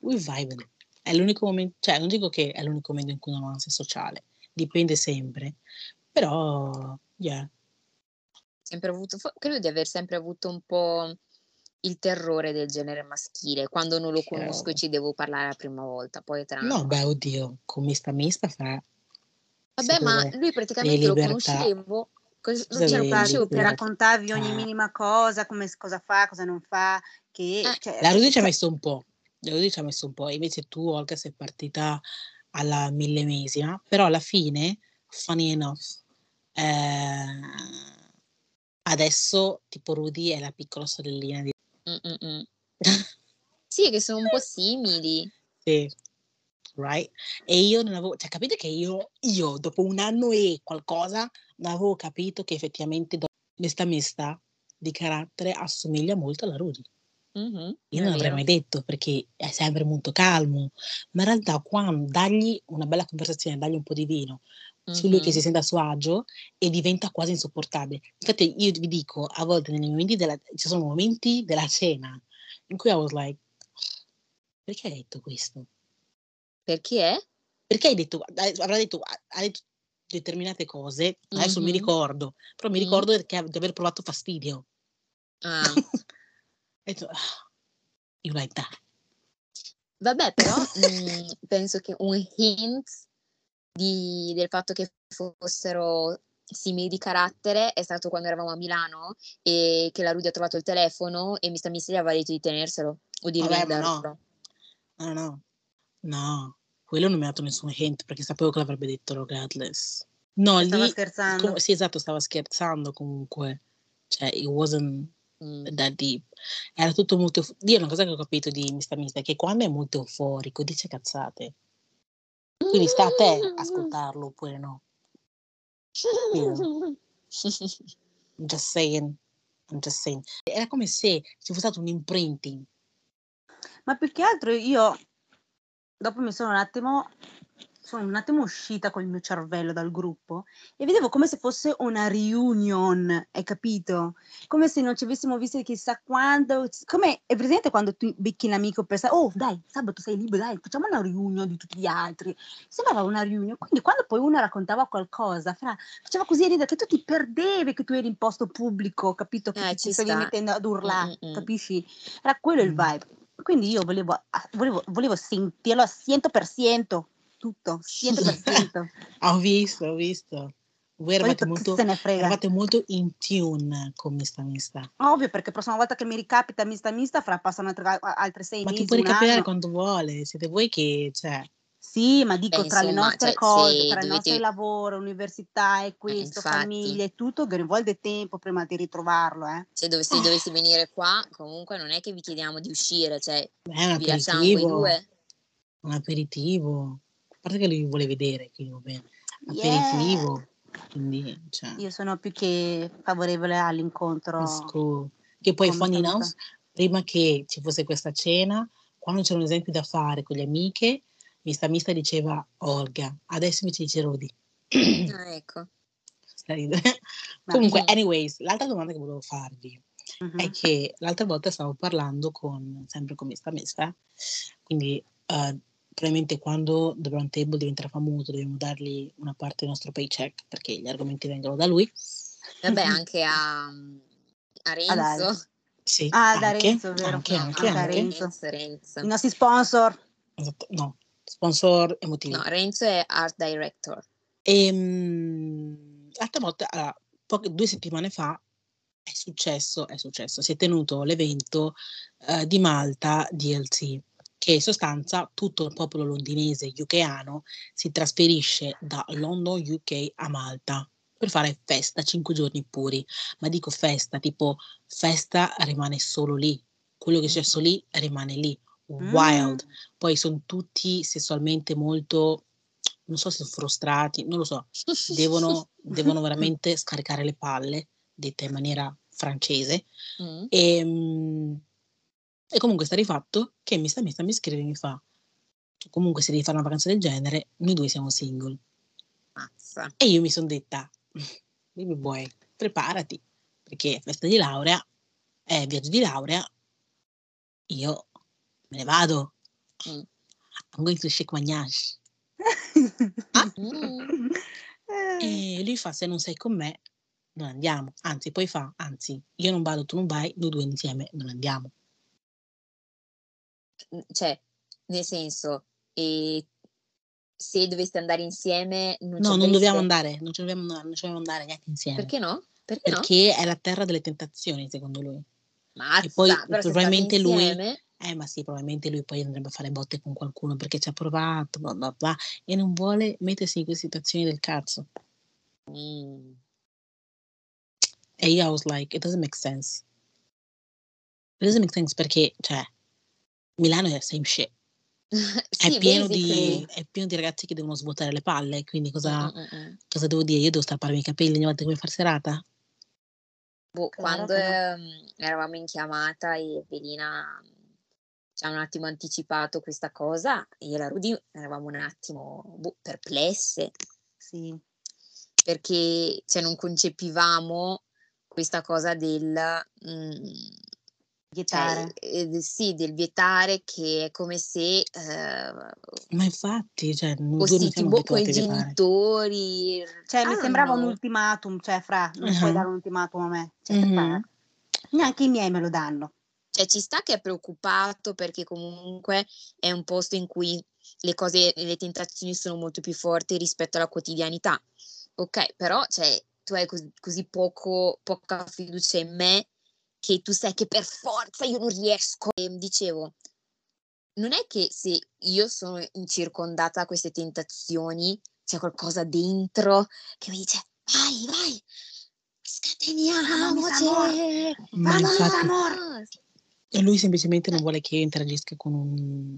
we vibing. È l'unico momento, cioè non dico che è l'unico momento in cui non ho ansia sociale, dipende sempre, però, yeah. Sempre avuto, credo di aver sempre avuto un po' il terrore del genere maschile, quando non lo conosco e ci devo parlare la prima volta, poi tra... No, beh, oddio, con mista mista fra... Vabbè, ma lui praticamente lo conoscevo, cos- lo conoscevo per... libertà. raccontavi ogni Ah. minima cosa, come, cosa fa, cosa non fa, che... Eh, cioè, La Rudy ci ha cioè, messo un po', la Rudy ci ha messo un po', invece tu, Olga, sei partita alla millemesima, però alla fine, funny enough, eh, adesso tipo Rudy è la piccola sorellina di... Sì, che sono un po' simili. Sì, right? E io non avevo, cioè capite che io, io dopo un anno e qualcosa non avevo capito che effettivamente do- questa mesta di carattere assomiglia molto alla Rudy. Mhm, Io non l'avrei mai detto perché è sempre molto calmo, ma in realtà quando dagli una bella conversazione, dagli un po' di vino su lui che si sente a suo agio e diventa quasi insopportabile. Infatti io vi dico, a volte nei momenti della, ci sono momenti della cena in cui I was like, perché hai detto questo? Perché? Perché hai detto, avrà detto, ha detto determinate cose, adesso non mi ricordo, però mi ricordo che- di aver provato fastidio. Ah. Ho detto, "Ah, you like that. Vabbè, però mm, penso che un hint di- del fatto che fossero simili di carattere è stato quando eravamo a Milano e che la Rudy ha trovato il telefono e Mr. Gli aveva detto di tenerselo o di ma rivenderlo. no. No, no, no, quello non mi ha dato nessun hint perché sapevo che l'avrebbe detto regardless. No, Stava lì, scherzando. com- sì, esatto, stava scherzando comunque. Cioè, it wasn't Mm. that deep. Era tutto molto... Io una cosa che ho capito di Mr. Mista è che quando è molto euforico dice cazzate. Quindi sta a te ascoltarlo oppure no. I'm just saying. I'm just saying. Era come se ci fosse stato un imprinting. Ma più che altro io dopo mi sono un attimo sono un attimo uscita col mio cervello dal gruppo e vedevo come se fosse una reunion, hai capito? Come se non ci avessimo visto chissà quando, come è presente quando tu becchi l'amico per sa- oh dai, sabato sei libero, dai, facciamo una riunione di tutti gli altri. Sembrava una riunione, quindi quando poi uno raccontava qualcosa, fra, faceva così a ridere che tu ti perdevi che tu eri in posto pubblico, capito? Che Eh, ti, stavi sta. mettendo ad urlare, Mm, mm, mm. capisci? Era quello il Mm. vibe. Quindi io volevo, ah, volevo, volevo sentirlo a 100%, tutto, 100%. Ho visto, ho visto. Voi eravate molto, se ne frega. eravate molto in tune con Mista Mista. Ovvio, perché la prossima volta che mi ricapita mista mista, fra passano altre, altre sei Ma ti mesi, puoi un ricapitare anno. quando vuole, siete voi che, cioè, Sì, ma dico Beh, tra le insomma, nostre cioè, cose, se tra il nostro lavoro, università e questo, infatti. famiglia e tutto, che rivolge tempo prima di ritrovarlo, eh. Se dovessi, dovessi venire qua, comunque non è che vi chiediamo di uscire, cioè è un vi lasciamo quei due. un aperitivo. A parte che lui vuole vedere, quindi va bene. Yeah. Aperitivo, quindi, cioè, Io sono più che favorevole all'incontro. it's cool. Che poi, funny Mista Mista. prima che ci fosse questa cena, quando c'erano esempi da fare con le amiche, Mista Mista diceva Olga, adesso invece dice Rodi. Ah, ecco. Comunque, anyways, l'altra domanda che volevo farvi Mhm. è che l'altra volta stavo parlando con, sempre con Mr. Misfa, quindi eh, probabilmente quando The Brown Table diventerà famoso dobbiamo dargli una parte del nostro paycheck perché gli argomenti vengono da lui. Vabbè, anche a, a dai. Renzo. Sì, Ah, da anche, Renzo, vero. anche, anche, anche. Renzo. Renzo, Renzo. I nostri sponsor. Esatto, no, sponsor emotivi. No, Renzo è art director. E mm, l'altra volta, allora, poche- due settimane fa, è successo, è successo, si è tenuto l'evento eh, di Malta DLC, che in sostanza tutto il popolo londinese UKano si trasferisce da London UK a Malta per fare festa cinque giorni puri. Ma dico festa, tipo festa rimane solo lì, quello che è successo lì rimane lì, wild. Poi sono tutti sessualmente molto, non so se sono frustrati, non lo so, devono, devono veramente scaricare le palle, detta in maniera francese. Mm. E, mm, e comunque sta di fatto che mi sta, mi sta, mi scrive e mi fa, "Tu comunque se devi fare una vacanza del genere, noi due siamo single. Mazza. E io mi sono detta, baby boy, preparati, perché festa di laurea, è viaggio di laurea, io me ne vado. Mm. I'm going to shake my gnash. Mm. Eh, E lui fa, se non sei con me, non andiamo. Anzi, poi fa, anzi, io non vado, tu non vai, noi due insieme non andiamo. Cioè, nel senso, e se doveste andare insieme, non No, non dobbiamo andare, non ci dobbiamo andare, non ci dobbiamo andare neanche insieme. Perché no? Perché no? Perché è la terra delle tentazioni, secondo lui. Mazza, poi se state probabilmente lui- Eh, ma sì, probabilmente lui poi andrebbe a fare botte con qualcuno perché ci ha provato, bla bla bla, e non vuole mettersi in queste situazioni del cazzo. mm, E io I was like, it doesn't make sense. It doesn't make sense perché, cioè, Milano è the same shit. È, sì, pieno basically. di, è pieno di ragazzi che devono svuotare le palle, quindi cosa, Mm, mm, mm. cosa devo dire? Io devo strapparmi i capelli ogni volta che vuoi far serata? Boh, quando ehm, eravamo in chiamata e Evelina ci ha un attimo anticipato questa cosa, io e la Rudy eravamo un attimo boh, perplesse Sì. perché cioè, non concepivamo questa cosa del, mm, Vietare. cioè, eh, sì, del vietare che è come se eh, Ma infatti, cioè, fossi tipo con i genitori. Cioè, I mi sembrava un know. ultimatum, cioè, fra, non puoi Mhm. dare un ultimatum a me. Cioè, prepara. Neanche i miei me lo danno. Cioè, ci sta che è preoccupato perché comunque è un posto in cui le cose, le tentazioni sono molto più forti rispetto alla quotidianità. Ok, però cioè, tu hai cos- così poco, poca fiducia in me che tu sai che per forza io non riesco. E dicevo, non è che se io sono incircondata da queste tentazioni, c'è qualcosa dentro che mi dice, vai, vai, scateniamoci. Ma Vamos, amor. e lui semplicemente non vuole che io interagisca con un,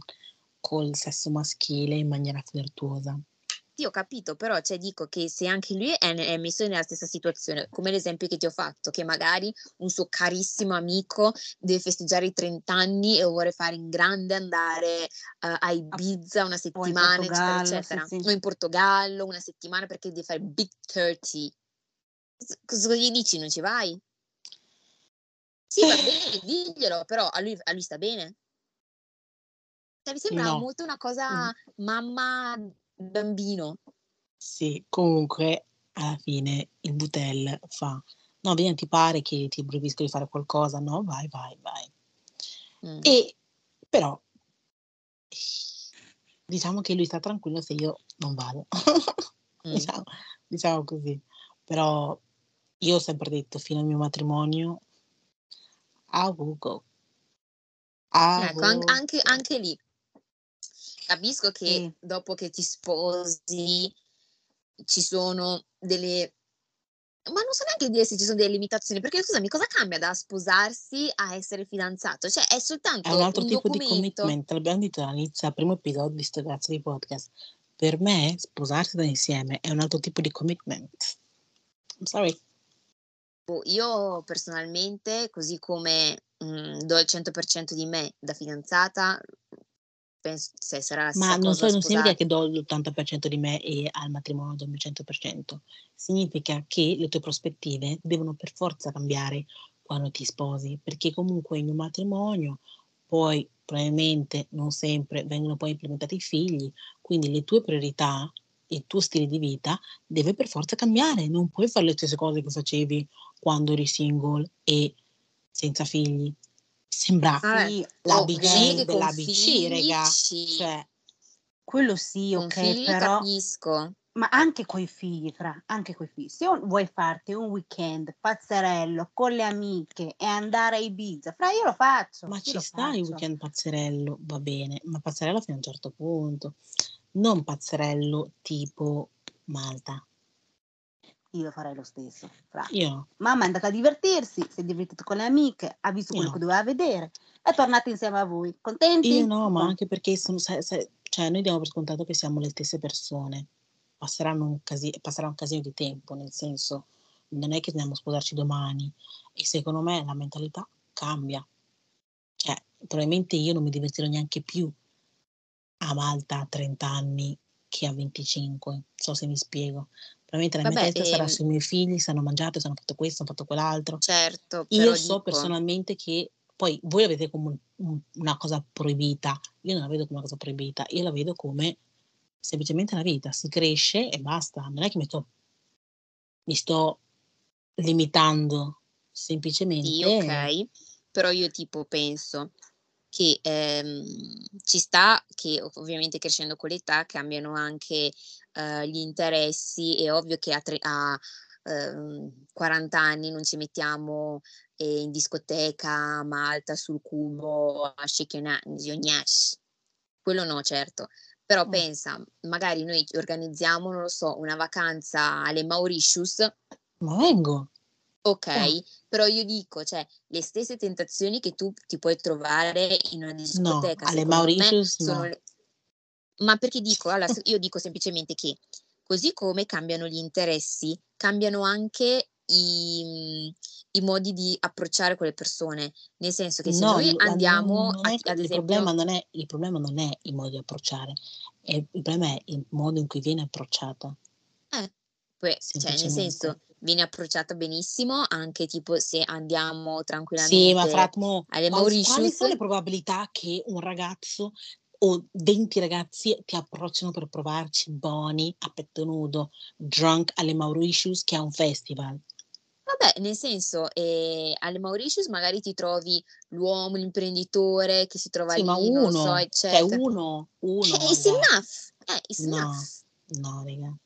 col sesso maschile in maniera flirtuosa. Sì, ho capito, però cioè, dico che se anche lui è, è messo nella stessa situazione, come l'esempio che ti ho fatto, che magari un suo carissimo amico deve festeggiare i 30 anni e vuole fare in grande andare eh, a Ibiza una settimana, eccetera, Portogallo, sì, eccetera, sì. o in Portogallo una settimana perché deve fare Big 30. Cosa- Cosa gli dici? Non ci vai? Sì, va bene, diglielo, però a lui, a lui sta bene. Cioè, mi sembra No. molto una cosa mamma bambino. Sì, comunque alla fine il Butel fa, no, vieni, ti pare che ti proibisco di fare qualcosa? No, vai, vai, vai. Mm. E però diciamo che lui sta tranquillo se io non vado. Mm. diciamo, diciamo così. Però io ho sempre detto fino al mio matrimonio I will go. I Ecco, anche, anche lì capisco che Sì. dopo che ti sposi ci sono delle ma non so neanche dire se ci sono delle limitazioni, perché scusami, cosa cambia da sposarsi a essere fidanzato? Cioè, è soltanto È un altro un tipo di documento. commitment, l'abbiamo detto all'inizio, al primo episodio di sto cazzo di podcast. Per me sposarsi da insieme è un altro tipo di commitment. I'm sorry. Boh, io personalmente, così come mm, do il 100% di me da fidanzata, penso se sarà Ma non, so, non significa che do l'80% di me e al matrimonio do il mio 100%. Significa che le tue prospettive devono per forza cambiare quando ti sposi, perché comunque in un matrimonio poi probabilmente non sempre vengono poi implementati i figli, quindi le tue priorità, il tuo stile di vita deve per forza cambiare, non puoi fare le stesse cose che facevi quando eri single e senza figli. Sembra Sì, l'ABC con dell'ABC, sì. Cioè, quello sì, Con ok, figli però capisco. ma anche coi figli, fra, anche coi figli. Se vuoi farti un weekend pazzerello con le amiche e andare a Ibiza, fra io lo faccio, Ma ci sta il weekend pazzerello, va bene, ma pazzerello fino a un certo punto, non pazzerello tipo Malta. Io farei lo stesso, fra. Io Mamma è andata a divertirsi, si è divertita con le amiche, ha visto io quello che doveva vedere, è tornata insieme a voi. Contenti? io no, ma anche perché sono, sai- sai- cioè, noi diamo per scontato che siamo le stesse persone, passeranno un casi- passerà un casino di tempo, nel senso, non è che andiamo a sposarci domani e secondo me la mentalità cambia, cioè, probabilmente io non mi divertirò neanche più a Malta a 30 anni che a 25, non so se mi spiego. Probabilmente la mia Vabbè, testa sarà ehm, sui miei figli, se hanno mangiato, se hanno fatto questo, hanno fatto quell'altro. certo, Io so dico, personalmente che poi voi la vedete come un- un- una cosa proibita, io non la vedo come una cosa proibita, io la vedo come semplicemente la vita, si cresce e basta, non è che mi sto, mi sto limitando, sì, semplicemente ok, però io tipo penso che ehm, ci sta che ov- ovviamente crescendo con l'età cambiano anche eh, gli interessi, è ovvio che a, tre- a, ehm, 40 anni non ci mettiamo eh, in discoteca a Malta sul cubo a Shikionash, quello no certo, però Mm. pensa, magari noi organizziamo, non lo so, una vacanza alle Mauritius, ma vengo. Ok, Oh, però io dico, cioè, le stesse tentazioni che tu ti puoi trovare in una no, discoteca, alle secondo me, Mauritius no. le... Ma perché dico, allora, io dico semplicemente che così come cambiano gli interessi, cambiano anche i, i modi di approcciare quelle persone. Nel senso che se No, noi andiamo, non a- è, ad il, problema esempio, non è, il problema non è il modo di approcciare, è- il problema è il modo in cui viene approcciata, eh, poi, cioè, nel senso, viene approcciata benissimo, anche tipo se andiamo Sì, ma tranquillamente Fratmo, alle quali, quali Mauritius, sono le probabilità che un ragazzo o 20 ragazzi ti approcciano per provarci buoni a petto nudo, drunk alle Mauritius che è un festival? Vabbè, nel senso, eh, alle Mauritius magari ti trovi l'uomo, l'imprenditore che si trova Sì, ma lì, non lo so, uno, cioè eccetera. uno, Eh, uno, it's raga. enough, eh, it's No, enough. no, raga.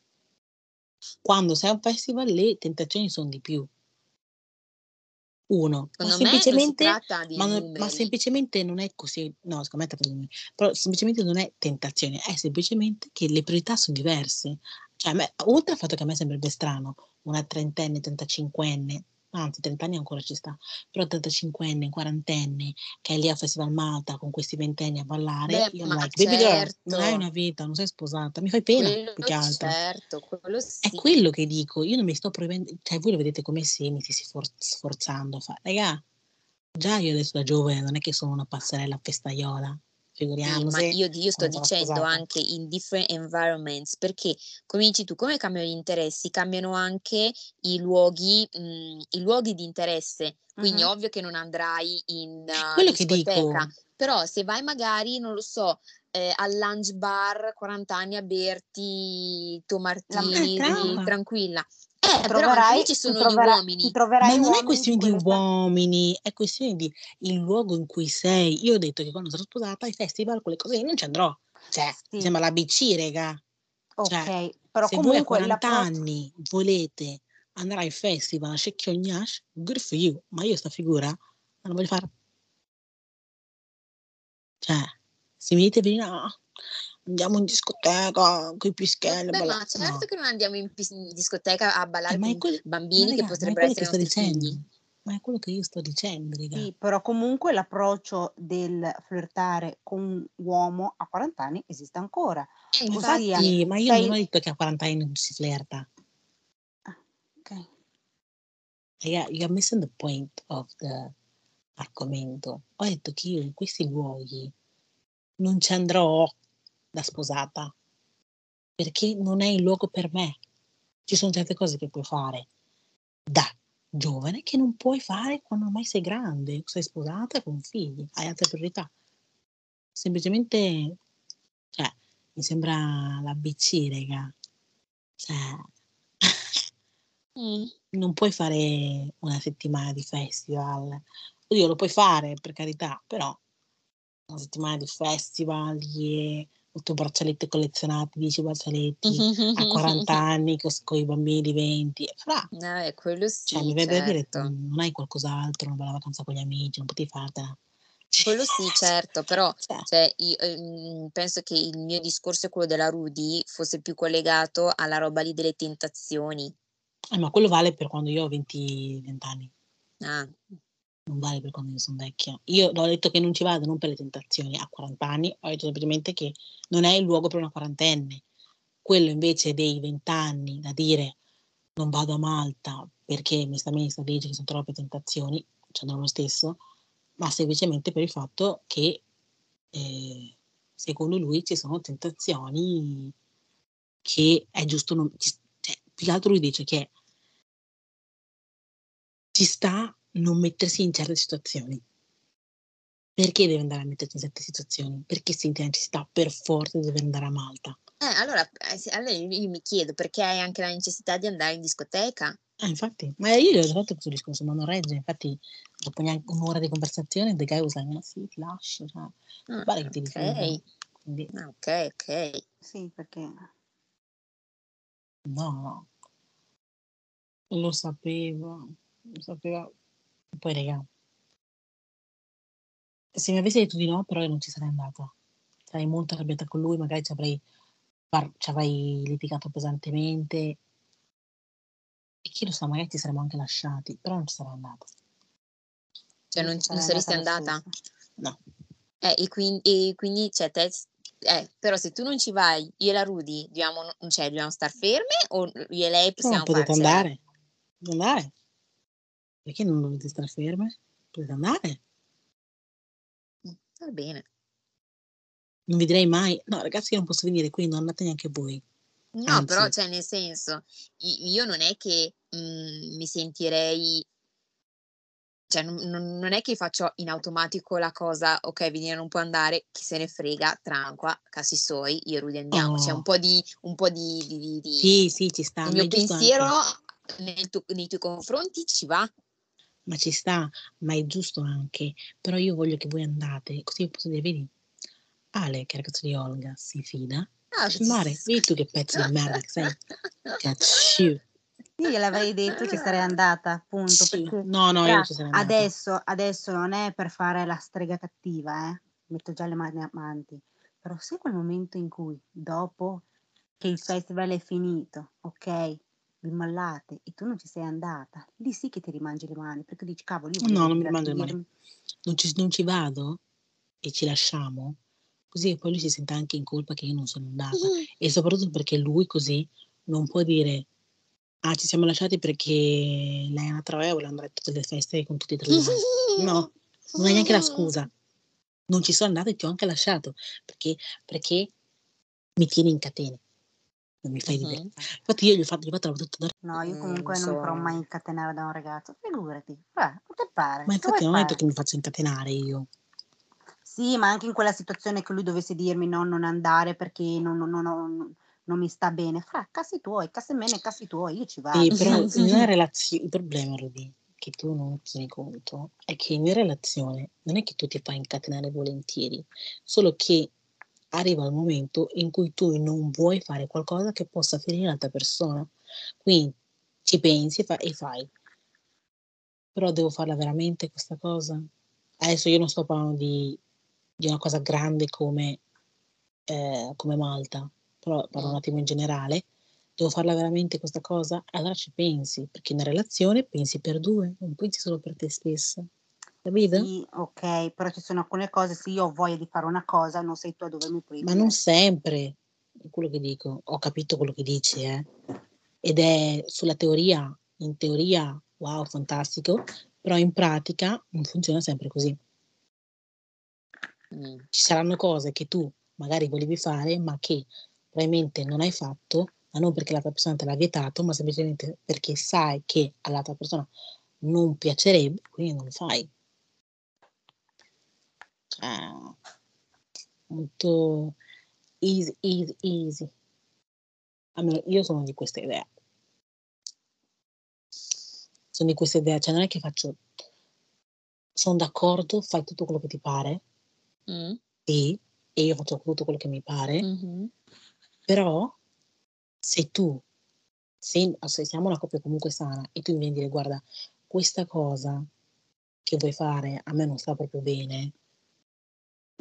Quando sei a un festival le tentazioni sono di più. Uno, ma semplicemente, ma, non- ma semplicemente non è così, no, secondo me è numeri, però semplicemente non è tentazione, è semplicemente che le priorità sono diverse. Cioè, me- oltre al fatto che a me sembrerebbe strano una trentenne, trentacinquenne, anzi, 30 anni ancora ci sta, però 35enne, quarantenne, che è lì al Festival Malta con questi ventenni a ballare, Beh, io like, baby girl, non hai certo, una vita, non sei sposata, mi fai pena quello più che altro. certo, quello È sì. quello che dico, io non mi sto proibendo, cioè voi lo vedete come se mi stessi for- sforzando a fare, raga, già io adesso da giovane non è che sono una passerella festaiola, Sì, ma figuriamoci io, io sto dicendo sposata. anche in different environments, perché come dici tu, come cambiano gli interessi, cambiano anche i luoghi, mh, i luoghi di interesse. Quindi Mhm. ovvio che non andrai in uh, quello che discoteca, dico, però se vai magari, non lo so, eh, al lunch bar 40 anni a berti eh, martini tranquilla. Eh, troverai, ci sono gli trovera- ti uomini. ma troverai non è questione di uomini, è questione di il luogo in cui sei. Io ho detto che quando sarò sposata ai festival, quelle cose lì non ci andrò. Cioè, Sì, sembra l'ABC, raga. Cioè, ok, però se voi a comunque 40 l'approccio... anni volete andare ai festival a Shekhyonyash, good for you, ma io sta figura non la voglio fare. Cioè, se mi dite no, andiamo in discoteca con i pischelli, Vabbè, ma certo no. che non andiamo in, pis- in discoteca a Eh, ballare è con quello, ma bambini che raga, ma è potrebbero quello che essere sto nostri figli. dicendo. Ma è quello che io sto dicendo, raga. Sì, però comunque l'approccio del flirtare con un uomo a 40 anni esiste ancora. E Ma Ossia, infatti, ma io non ho sei... detto che a 40 anni non si flirta. Ah, ok. Raga, you're missing the point of the argomento. Ho detto che io in questi luoghi non ci andrò da sposata perché non è il luogo per me. Ci sono certe cose che puoi fare da giovane che non puoi fare quando ormai sei grande, sei sposata con figli, hai altre priorità. Semplicemente, cioè, mi sembra l'ABC, raga. Cioè, Mm. non puoi fare una settimana di festival. Oddio, lo puoi fare, per carità, però una settimana di festival, di 8 braccialetti collezionati, 10 braccialetti a 40 anni con i bambini di 20. Fra, Eh, quello sì, cioè, mi da dire, certo. non hai qualcos'altro, una bella vacanza con gli amici, non potevi fartela. Quello sì, certo, però Cioè, cioè, io, ehm, penso che il mio discorso e quello della Rudy fosse più collegato alla roba lì delle tentazioni. eh, ma quello vale per quando io ho 20, 20 anni, Ah, non vale per quando io sono vecchia. Io ho detto che non ci vado non per le tentazioni, a 40 anni ho detto semplicemente che non è il luogo per una quarantenne. Quello invece dei 20 anni da dire non vado a Malta perché mi sta messa dice che sono troppe tentazioni, ci andrò lo stesso, ma semplicemente per il fatto che eh, secondo lui ci sono tentazioni che è giusto non... ci- Cioè, più che altro lui dice che ci sta non mettersi in certe situazioni. Perché deve andare a mettersi in certe situazioni? Perché senti la necessità per forza di dover andare a Malta? eh, allora, eh, allora io mi chiedo perché hai anche la necessità di andare in discoteca? Ah, infatti, ma io gli ho già fatto questo discorso, ma non regge. Infatti, dopo neanche un'ora di conversazione, the guy was like, ma sì, ti lascio, cioè, Ah, pare che ti rifiuta. ok, Quindi, ah, ok, ok. Sì, perché no, lo sapevo, lo sapevo. Poi, raga, se mi avessi detto di no, però io non ci sarei andata. Sarei molto arrabbiata con lui, magari ci avrei, ci avrei litigato pesantemente. E chi lo sa, magari ci saremmo anche lasciati, però non ci sarei andata. Cioè, io non, non saresti andata. No, Eh, e quindi, e quindi cioè, te, eh, però se tu non ci vai, io e la Rudy dobbiamo, cioè, dobbiamo star ferme o io e lei no, possiamo potete farcela? andare. Andare. Perché non dovete stare ferme? Potete andare. Va bene. Non vi direi mai, no ragazzi io non posso venire qui, non andate neanche voi. No, però, Anzi. cioè, nel senso, io non è che mm, mi sentirei, cioè, non, non- è che faccio in automatico la cosa, ok, venire non può andare, chi se ne frega, tranqua, casi suoi, io e Rudy andiamo. C'è Oh. un po' di, un po' di, di- di- Sì, sì, ci sta. il mio pensiero nel tuo- nei tuoi confronti ci va. Ma ci sta, ma è giusto anche. Però io voglio che voi andate, così io posso dire, vedi, Ale, che ragazzo di Olga, si fida. Ah, mare, vedi tu che pezzo di merda che sei. Cazzo. Io gliel'avrei detto ci sarei andata, appunto, Sì. No, no, io ci sarei andata. adesso, adesso non è per fare la strega cattiva, eh? metto già le mani avanti, però se quel momento in cui dopo che il festival è finito, ok, vi mollate e tu non ci sei andata, lì sì che ti rimangi le mani, perché dici cavolo, io No, non mi mangio le mani. Non ci, non ci vado e ci lasciamo, così poi lui si sente anche in colpa che io non sono andata. E soprattutto perché lui così non può dire ah ci siamo lasciati perché lei è una trave e vuole andare a tutte le feste con tutti e tre altri. No, non hai neanche la scusa. Non ci sono andata e ti ho anche lasciato perché, perché mi tieni in catene. Non mi fai Mhm. ridere. Infatti io gli ho fatto, gli ho fatto la battuta. No, io Mm, comunque non non so. potrò mai incatenare da un ragazzo, figurati, cosa te pare? Ma infatti non ho detto che mi faccio incatenare io. Sì, ma anche in quella situazione che lui dovesse dirmi no, non andare perché non, non- non- non- non mi sta bene. Fra, cazzi tuoi, cazzi me, cazzi tuoi, io ci vado. Sì, però in una relazione, il problema, Rudy, che tu non tieni conto, è che in una relazione non è che tu ti fai incatenare volentieri, solo che arriva il momento in cui tu non vuoi fare qualcosa che possa ferire l'altra persona. Quindi ci pensi e, fa- e fai. Però devo farla veramente questa cosa? Adesso io non sto parlando di, di una cosa grande come, eh, come Malta, però parlo un Mm. attimo in generale. Devo farla veramente questa cosa? Allora ci pensi, perché in una relazione pensi per due, non pensi solo per te stessa. Capito? Sì, ok, però ci sono alcune cose, se io ho voglia di fare una cosa, non sei tu a dovermi Ma proibire. non sempre, è quello che dico, ho capito quello che dici, eh. Ed è sulla teoria, in teoria, wow, fantastico, però in pratica non funziona sempre così. Mm. Ci saranno cose che tu magari volevi fare, ma che probabilmente non hai fatto, ma non perché l'altra persona te l'ha vietato, ma semplicemente perché sai che all'altra persona non piacerebbe, quindi non lo fai. Cioè, molto easy, easy, easy. Almeno io sono di questa idea. Sono di questa idea, cioè non è che faccio, sono d'accordo, fai tutto quello che ti pare, Mm. sì, e io faccio tutto quello che mi pare, Mhm. però se tu, se, se siamo una coppia comunque sana e tu mi vieni a dire guarda, questa cosa che vuoi fare a me non sta proprio bene,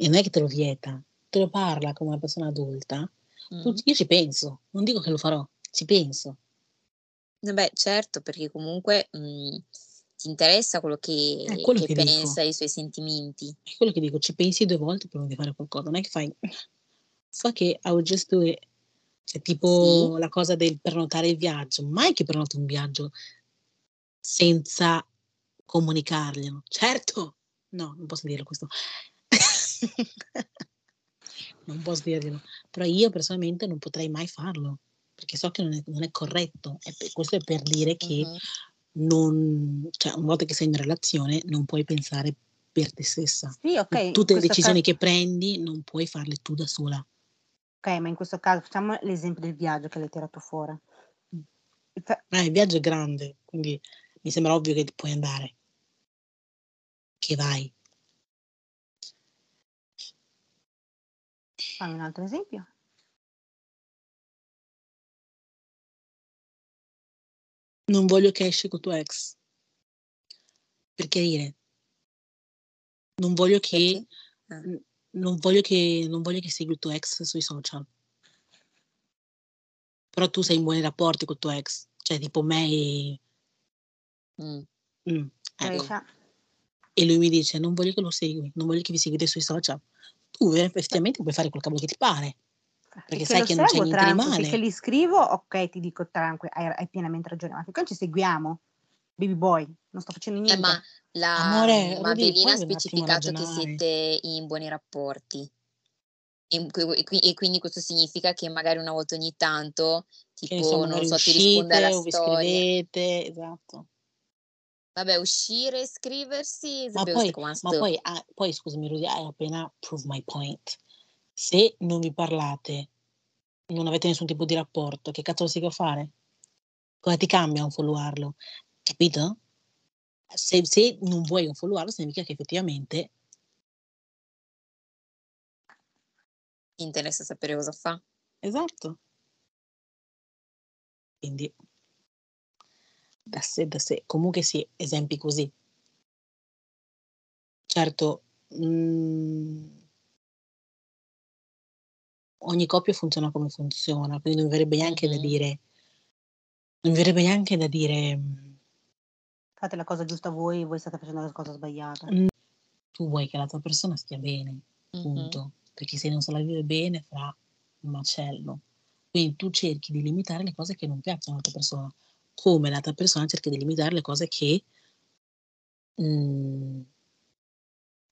e non è che te lo vieta, te lo parla come una persona adulta, Mm. io ci penso, non dico che lo farò, ci penso. Beh, certo, perché comunque mm, ti interessa quello che, È quello che che dico. pensa, i suoi sentimenti. È quello che dico, ci pensi due volte prima di fare qualcosa, non è che fai, so che just do it. Cioè, tipo la cosa del prenotare il viaggio, mai che prenoto un viaggio senza comunicarglielo. Certo, no, non posso dirlo questo. non posso dirglielo, però io personalmente non potrei mai farlo, perché so che non è, non è corretto. Per- questo è per dire che Mhm. non, cioè, una volta che sei in relazione non puoi pensare per te stessa. Sì, ok. in Tutte le decisioni caso- che prendi non puoi farle tu da sola. Ok, ma in questo caso facciamo l'esempio del viaggio che l'hai tirato fuori. Eh, il viaggio è grande, quindi mi sembra ovvio che puoi andare. Che vai. Fammi un altro esempio. Non voglio che esci con tuo ex. Per chiarire. Non voglio che, Perché? Eh. non voglio che, non voglio che segui il tuo ex sui social. Però tu sei in buoni rapporti col tuo ex. Cioè, tipo me e... Mm. Mm, ecco. E lui mi dice, non voglio che lo segui, non voglio che vi seguite sui social. Tu eh, effettivamente puoi fare quel cavolo che ti pare. Perché sai che non c'è niente di tranqui, male. Finché li scrivo, ok, ti dico tranqui, hai, hai pienamente ragione, ma finché non ci seguiamo, baby boy, non sto facendo Eh, niente. ma la Amore, ma Avelina ha specificato che siete in buoni rapporti. E, e e quindi questo significa che magari una volta ogni tanto, tipo, non so, ti risponde uscite alla storia. scrivete, esatto. Vabbè, uscire, scriversi, Ma poi, ma poi, ah, poi scusami Rudy, hai appena proved my point. Se non vi parlate, non avete nessun tipo di rapporto, che cazzo segui a fare? Cosa ti cambia un followarlo? Capito? Se, se non vuoi un followarlo, significa che effettivamente Ti interessa sapere cosa fa? Esatto. Quindi da sé, da sé. Comunque sì, esempi così. Certo, mm, ogni coppia funziona come funziona, quindi non verrebbe neanche da Mhm. dire, non verrebbe neanche da dire, mm, Fate la cosa giusta voi, voi state facendo la cosa sbagliata. Mm. tu vuoi che la tua persona stia bene, Mhm. punto. Perché se non se la vive bene farà un macello. Quindi tu cerchi di limitare le cose che non piacciono alla tua persona, come l'altra persona cerca di limitare le cose che mm,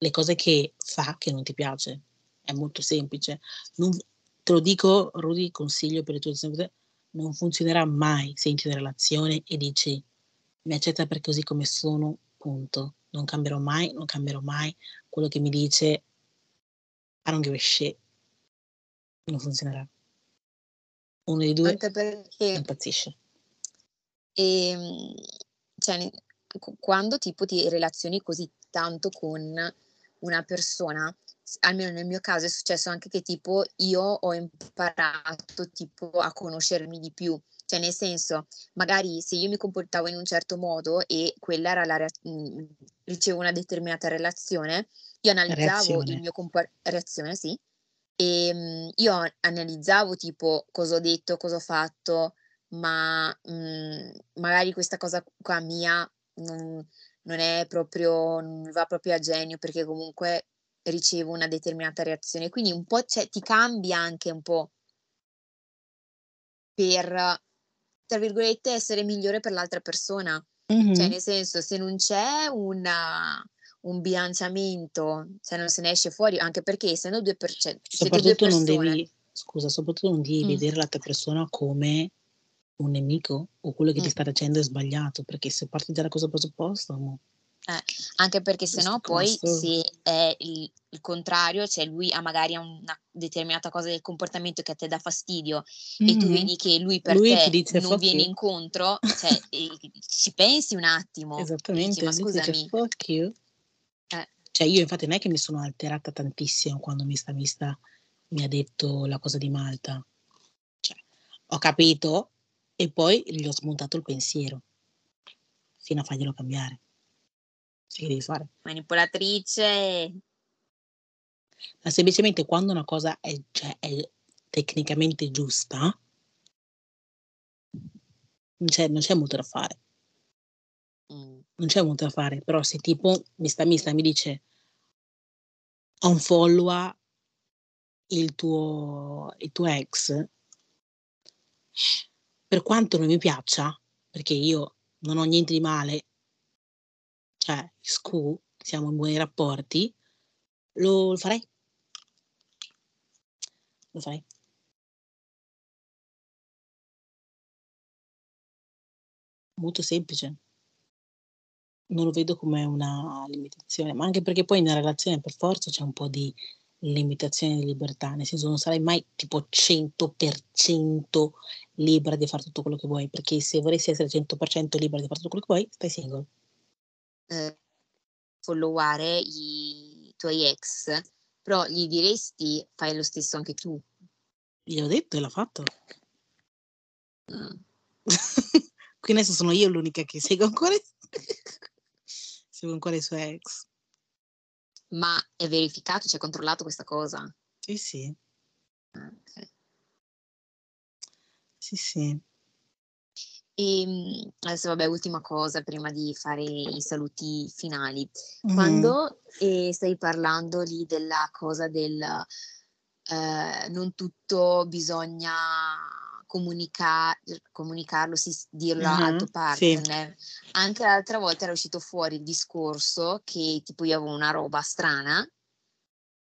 le cose che fa che non ti piace. È molto semplice. Non- te lo dico, Rudy, consiglio per le tue sempre, non funzionerà mai se entri in relazione e dici mi accetta per così come sono, punto. Non cambierò mai, non cambierò mai. Quello che mi dice I don't give a shit. Non funzionerà. Uno dei due Anche perché impazzisce. Ehm, cioè, quando tipo ti relazioni così tanto con una persona, almeno nel mio caso è successo anche che tipo io ho imparato tipo a conoscermi di più, cioè nel senso, magari se io mi comportavo in un certo modo e quella era la rea- mh, ricevo una determinata relazione, io analizzavo Reazione. il mio comportamento, reazione, sì, e mh, io analizzavo tipo cosa ho detto, cosa ho fatto, ma mh, magari questa cosa qua mia non, non è proprio, non va proprio a genio perché comunque ricevo una determinata reazione, quindi un po' c'è- ti cambia anche un po' per, tra virgolette, essere migliore per l'altra persona. Cioè, Mhm. nel senso, se non c'è una, un bilanciamento, se non se ne esce fuori, anche perché essendo due per cioè, due Soprattutto non persone, devi, scusa, soprattutto non devi Mm. vedere l'altra persona come un nemico o quello che ti Mm. sta facendo è sbagliato, perché se parti dalla cosa presupposto, mo, eh, anche perché se no poi se è il, il contrario, cioè lui ha magari una determinata cosa del comportamento che a te dà fastidio e tu vedi che lui per Lui te ti dice non viene you. incontro, cioè ci pensi un attimo, e dici Esattamente, ma ti dice scusami, you. Eh. Cioè io infatti non è che mi sono alterata tantissimo quando Mista Mista mi ha detto la cosa di Malta. Cioè, ho capito e poi gli ho smontato il pensiero fino a farglielo cambiare. Sì, che devi fare? manipolatrice, Ma semplicemente quando una cosa è, cioè, è tecnicamente giusta, non c'è, non c'è molto da fare. mm, Non c'è molto da fare. Però se tipo Mista Mista mi dice unfollowa il tuo, il tuo ex, per quanto non mi piaccia, perché io non ho niente di male, cioè, scu, siamo in buoni rapporti, lo, lo farei. Lo farei. Molto semplice. Non lo vedo come una limitazione, ma anche perché poi nella relazione per forza c'è un po' di limitazione di libertà, nel senso non sarai mai tipo 100% libera di fare tutto quello che vuoi, perché se volessi essere 100% libera di fare tutto quello che vuoi, stai single. eh, followare i tuoi ex, però gli diresti fai lo stesso anche tu. Gliel'ho detto e l'ha fatto. Mm. Quindi adesso sono io l'unica che segue ancora, segue ancora i suoi ex. Ma è verificato, c'è controllato questa cosa? Sì, sì, Ah, ok. sì, sì. E mm, adesso, vabbè, ultima cosa prima di fare i saluti finali. Mhm. Quando eh, stai parlando lì della cosa del eh, non tutto bisogna comunica- comunicarlo, sì, dirlo al tuo Mhm, sì. partner, anche l'altra volta era uscito fuori il discorso che tipo io avevo una roba strana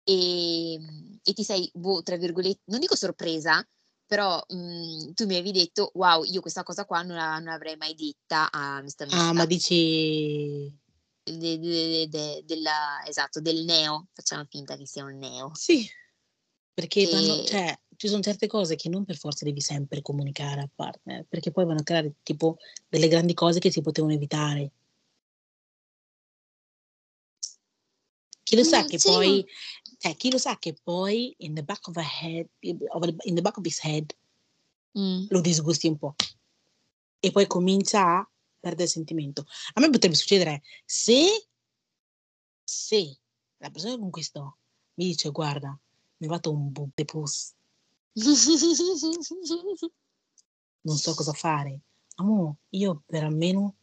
e, e ti sei, boh, tra virgolette, non dico sorpresa, però mm, tu mi avevi detto, wow, io questa cosa qua non, la- non l'avrei mai detta a Mr. Ah, ma dici... De- de- de- della- esatto, del neo, facciamo finta che sia un neo. Sì, perché vanno, Che- cioè, ci sono certe cose che non per forza devi sempre comunicare al partner, perché poi vanno a creare tipo delle grandi cose che si potevano evitare. Chi lo sa Mm, che sì, poi, cioè, chi lo sa che poi in the back of a head, in the back of his head Mm. lo disgusti un po' e poi comincia a perdere sentimento. A me potrebbe succedere se, se la persona con cui sto mi dice guarda, è fatto un boob pus, non so cosa fare. Amo, io per almeno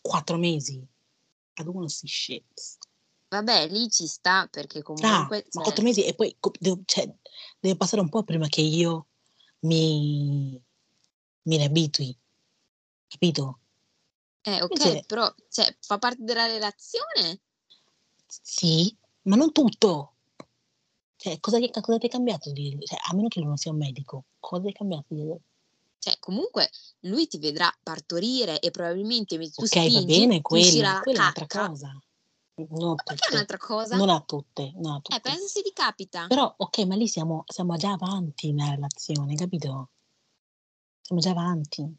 quattro mesi I don't wanna see shit. Vabbè, lì ci sta perché Ah, comunque... ma cioè, quattro mesi e poi devo- cioè, deve passare un po' prima che io mi, mi ne abitui, capito? eh, ok, Invece- però cioè, fa parte della relazione? Sì, ma non tutto. Cioè, cosa, cosa ti è cambiato? Di, cioè, a meno che lui non sia un medico, cosa ti è cambiato? Di, Cioè, comunque lui ti vedrà partorire e probabilmente tu ok, spingi, va bene, quella, la quella è un'altra cosa. Non Ma perché è un'altra cosa? Non a tutte, non a Eh, tutte. pensa se ti capita. Però, ok, ma lì siamo, siamo già avanti nella relazione, capito? Siamo già avanti.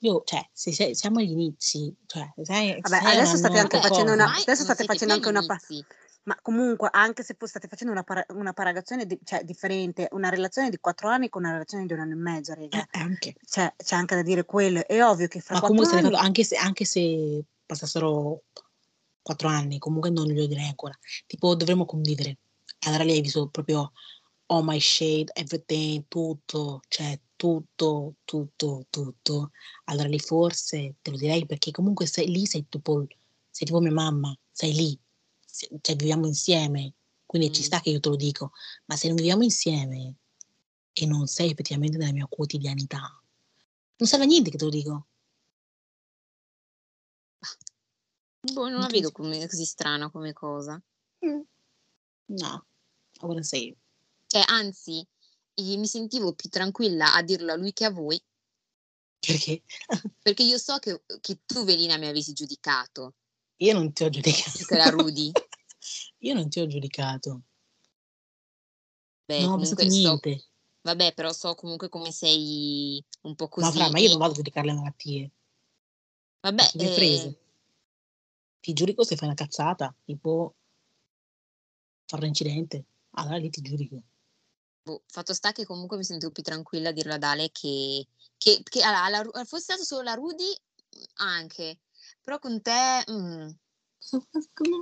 Io, cioè, se, se- siamo agli inizi, cioè, sai, Vabbè, sei adesso state anche facendo una- adesso state facendo anche una. Ma comunque, anche se state facendo una, para- una paragazione di- cioè, differente, una relazione di quattro anni con una relazione di un anno e mezzo, raga. Eh, anche. Cioè, c'è anche da dire quello. È ovvio che fra Ma comunque, anni... anche, se, anche se passassero quattro anni, comunque non glielo direi ancora. Tipo, dovremmo convivere. Allora lei hai visto proprio all my shade, everything, tutto, cioè tutto, tutto, tutto. Allora lì forse te lo direi perché comunque sei lì, sei tipo, sei tipo mia mamma, sei lì, cioè viviamo insieme, quindi ci Mm. sta che io te lo dico, ma se non viviamo insieme e non sei effettivamente nella mia quotidianità, non serve a niente che te lo dico. Boh, non Non la vedo come così strana come cosa. Mm. No, I wouldn't say. Cioè, anzi, mi sentivo più tranquilla a dirlo a lui che a voi, Perché perché io so che, che tu, Velina, mi avessi giudicato, io non ti ho giudicato. che la Rudy. io non ti ho giudicato. Beh, non ho pensato comunque so, niente. vabbè, però so comunque come sei un po' Ma così. fra, ma io non vado a giudicare le malattie. Vabbè, Ti sei eh, prese. Ti giudico se fai una cazzata, tipo fare un incidente. Allora lì ti giudico. boh, fatto sta che comunque mi sentivo più tranquilla a dirlo a Dale che, che, che alla Ru- fosse stato solo la Rudy, anche, però con te, mm,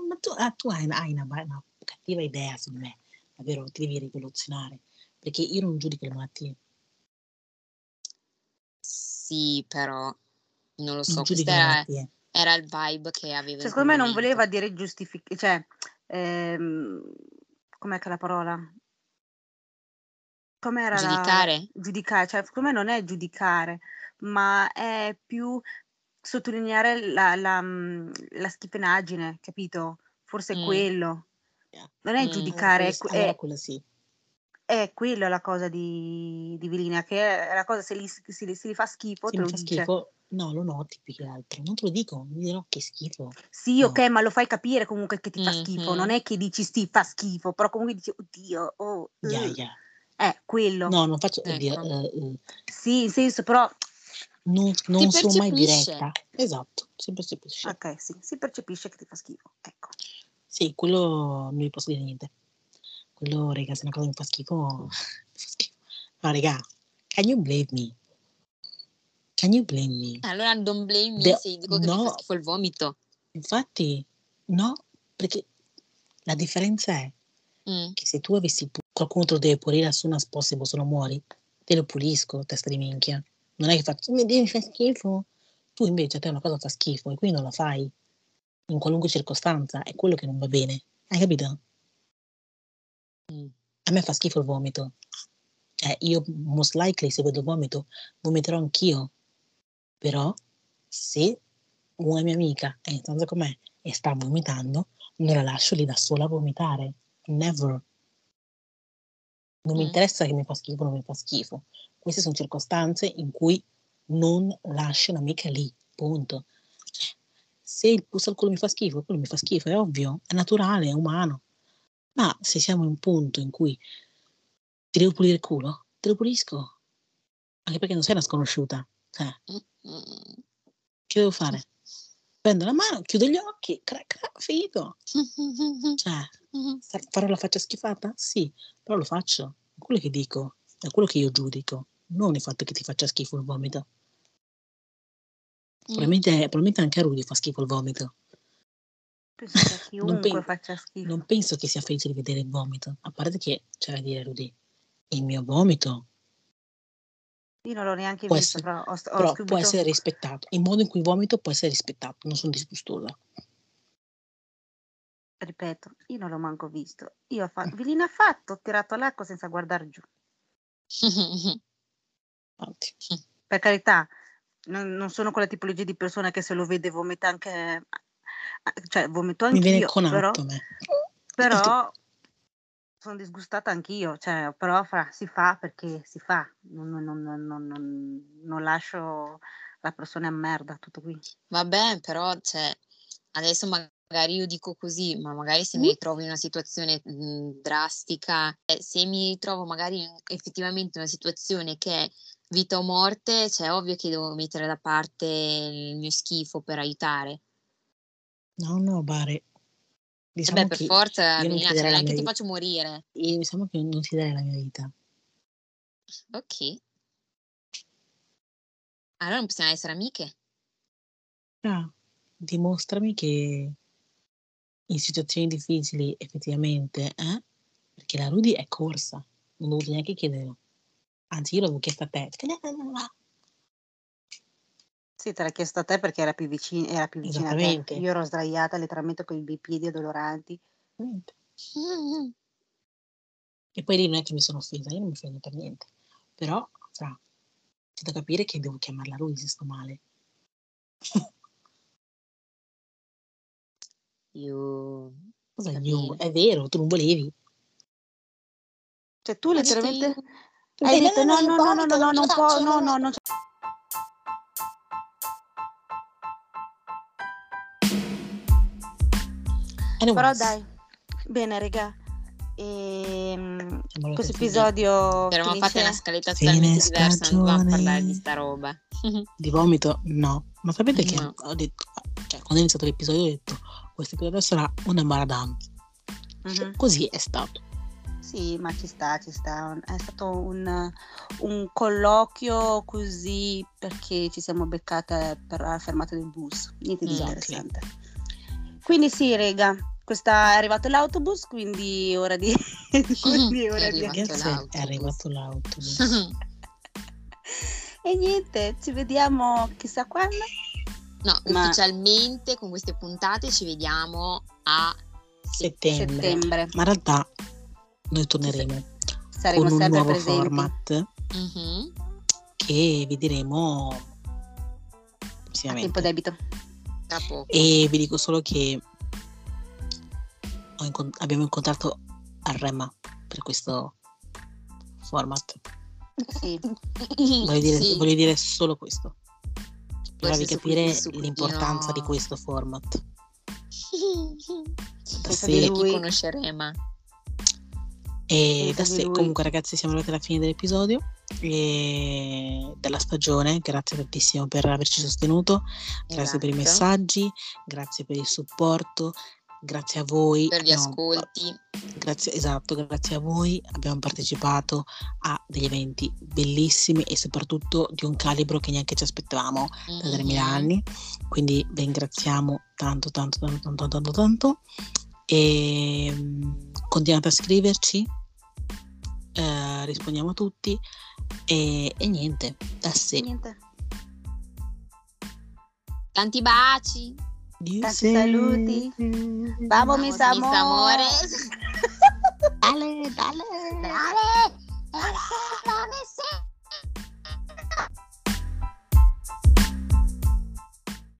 Ma tu, ah, tu hai, hai una, una cattiva idea su me, davvero ti devi rivoluzionare, perché io non giudico le malattie, sì, però non lo so, non le era, era il vibe che avevo Cioè, secondo me non voleva dire giustificare, cioè, ehm, com'è che è la parola? Com'era la- Giudicare? giudicare? Cioè, secondo me non è giudicare, ma è più sottolineare la, la, mm, la schifenaggine, capito? Forse è Mm. quello. Non è Mm. Giudicare, è, allora è- quello sì. è quello la cosa di, di Velina, che è la cosa se gli, se gli- se gli fa schifo, Se te lo fa dice. schifo, no, lo noti più che altro, non te lo dico, mi dirò che schifo. Sì, No. ok, ma lo fai capire comunque che ti fa schifo, non è che dici sì, fa schifo, però comunque dici, oddio, oh, Ya, eh, ya. è quello. No, non faccio, oddio, Ecco. eh, eh, Sì, in senso, però, non, non sono mai diretta. Esatto, si percepisce. ok, sì, si percepisce che ti fa schifo, ecco. Sì, quello non gli posso dire niente. Quello, raga, se una cosa mi fa schifo, mi fa schifo. No, raga, can you blame me? Can you blame me? Allora non blame me The- se dico che mi fa no. schifo il vomito. Infatti, no, perché la differenza è Mm. che se tu avessi qualcuno te lo deve pulire as soon as possible, se non muori, te lo pulisco, testa di minchia. Non è che faccio, mi mi fa schifo. Tu invece a te una cosa fa schifo e quindi non la fai in qualunque circostanza, è quello che non va bene. Hai capito? Mm. A me fa schifo il vomito. Cioè, io most likely se vedo vomito, vomiterò anch'io. Però, se una mia amica è in stanza con me e sta vomitando, non la lascio lì da sola a vomitare. Never. Non mi Mm. interessa che mi fa schifo o non mi fa schifo. Queste sono circostanze in cui non lascio un'amica lì. Punto. Se il pus al culo mi fa schifo, quello mi fa schifo, è ovvio, è naturale, è umano. Ma se siamo in un punto in cui ti devo pulire il culo, te lo pulisco. Anche perché non sei una sconosciuta. Cioè, Mm. che devo fare? Prendo la mano, chiudo gli occhi, cra, cra, finito. Cioè, sa- farò la faccia schifata? Sì, però lo faccio. È quello che dico, è quello che io giudico, non il fatto che ti faccia schifo il vomito. Probabilmente, probabilmente anche a Rudy fa schifo il vomito. Pen- faccia schifo. Non penso che sia felice di vedere il vomito, a parte che c'è da dire Rudy, il mio vomito Io non l'ho neanche può visto, essere, però ho, ho però può essere rispettato. Il modo in cui vomito può essere rispettato, non sono disgustosa. ripeto, io non l'ho manco visto. Io ho fatto, Velina ha fatto, ho tirato all'acqua senza guardare giù. Per carità, non, non sono quella tipologia di persona che se lo vede vomita anche, cioè vomito Mi viene anch'io, però, me. però sono disgustata anch'io, cioè, però fra, si fa perché si fa, non, non- non- non- lascio la persona a merda, tutto qui. Vabbè, però, cioè, adesso magari io dico così, ma magari se Mm. mi ritrovo in una situazione mh, drastica, eh, se mi ritrovo magari in- effettivamente in una situazione che è vita o morte, cioè, ovvio che devo mettere da parte il mio schifo per aiutare. No, no, Bare. Diciamo Vabbè, per forza, ti cioè, darei non la è che mia ti faccio morire. Io diciamo che non ti darei la mia vita. Ok. Allora non possiamo essere amiche. Ah, dimostrami che in situazioni difficili effettivamente, eh? Perché la Rudy è corsa, non dovuto neanche chiederlo. Anzi, io l'avevo chiesto a te. Sì, te l'ha chiesto a te perché era più vicina, era più vicina a te. Io ero sdraiata letteralmente con i piedi addoloranti. E poi lì non è che mi sono offesa, io non mi offendo per niente. Però, fra, c'è da capire che devo chiamarla Rudy se sto male. Io... Cosa bene. È vero, tu non volevi. Cioè tu letteralmente io. Hai detto no, no, no, no, no, no, non può, no, no, no, no. non c'è. Anyways, Però dai, bene, raga. Ehm, Siamo questo episodio Eravamo finisce... fatte una totalmente diversa, non dovevamo parlare di sta roba. Di vomito? No. Ma sapete che No. ho detto, cioè, quando ho iniziato l'episodio ho detto, questo episodio sarà una maradona. Mhm. Così è stato. Sì, ma ci sta, ci sta. È stato un, un colloquio così perché ci siamo beccate per la fermata del bus. Niente di Mm, interessante. Quindi sì, rega, questa è arrivato l'autobus, quindi ora di... quindi È ora di... arrivato Ragazzi, è l'autobus. arrivato l'autobus. E niente, ci vediamo chissà quando. No, Ma- ufficialmente con queste puntate ci vediamo a Settembre. Settembre. Ma in realtà noi torneremo Saremo con un sempre nuovo presenti. format Mhm. che vi diremo A tempo debito. poco. E vi dico solo che incont- abbiamo incontrato Arrema per questo format. Sì. Voglio dire, Sì. voglio dire solo questo. Per farvi capire cui- su cui l'importanza no. di questo format. Da Senza sé- di Chi lui. conosceremo? E Senza da sé, comunque ragazzi siamo arrivati alla fine dell'episodio e della stagione, grazie tantissimo per averci sostenuto, grazie per i messaggi, grazie per il supporto, grazie a voi. Per gli abbiamo- ascolti. Grazie, esatto, grazie a voi. Abbiamo partecipato a degli eventi bellissimi e soprattutto di un calibro che neanche ci aspettavamo da 3000 Mhm. anni, quindi vi ringraziamo tanto tanto tanto tanto tanto tanto. E mm, continuate a scriverci, eh, rispondiamo a tutti e, e niente, da sé. Niente. Tanti baci. Dio Tanti sé. saluti. Vamos, mis amores. amores. Dale, dale. Dale. Dale. Dale.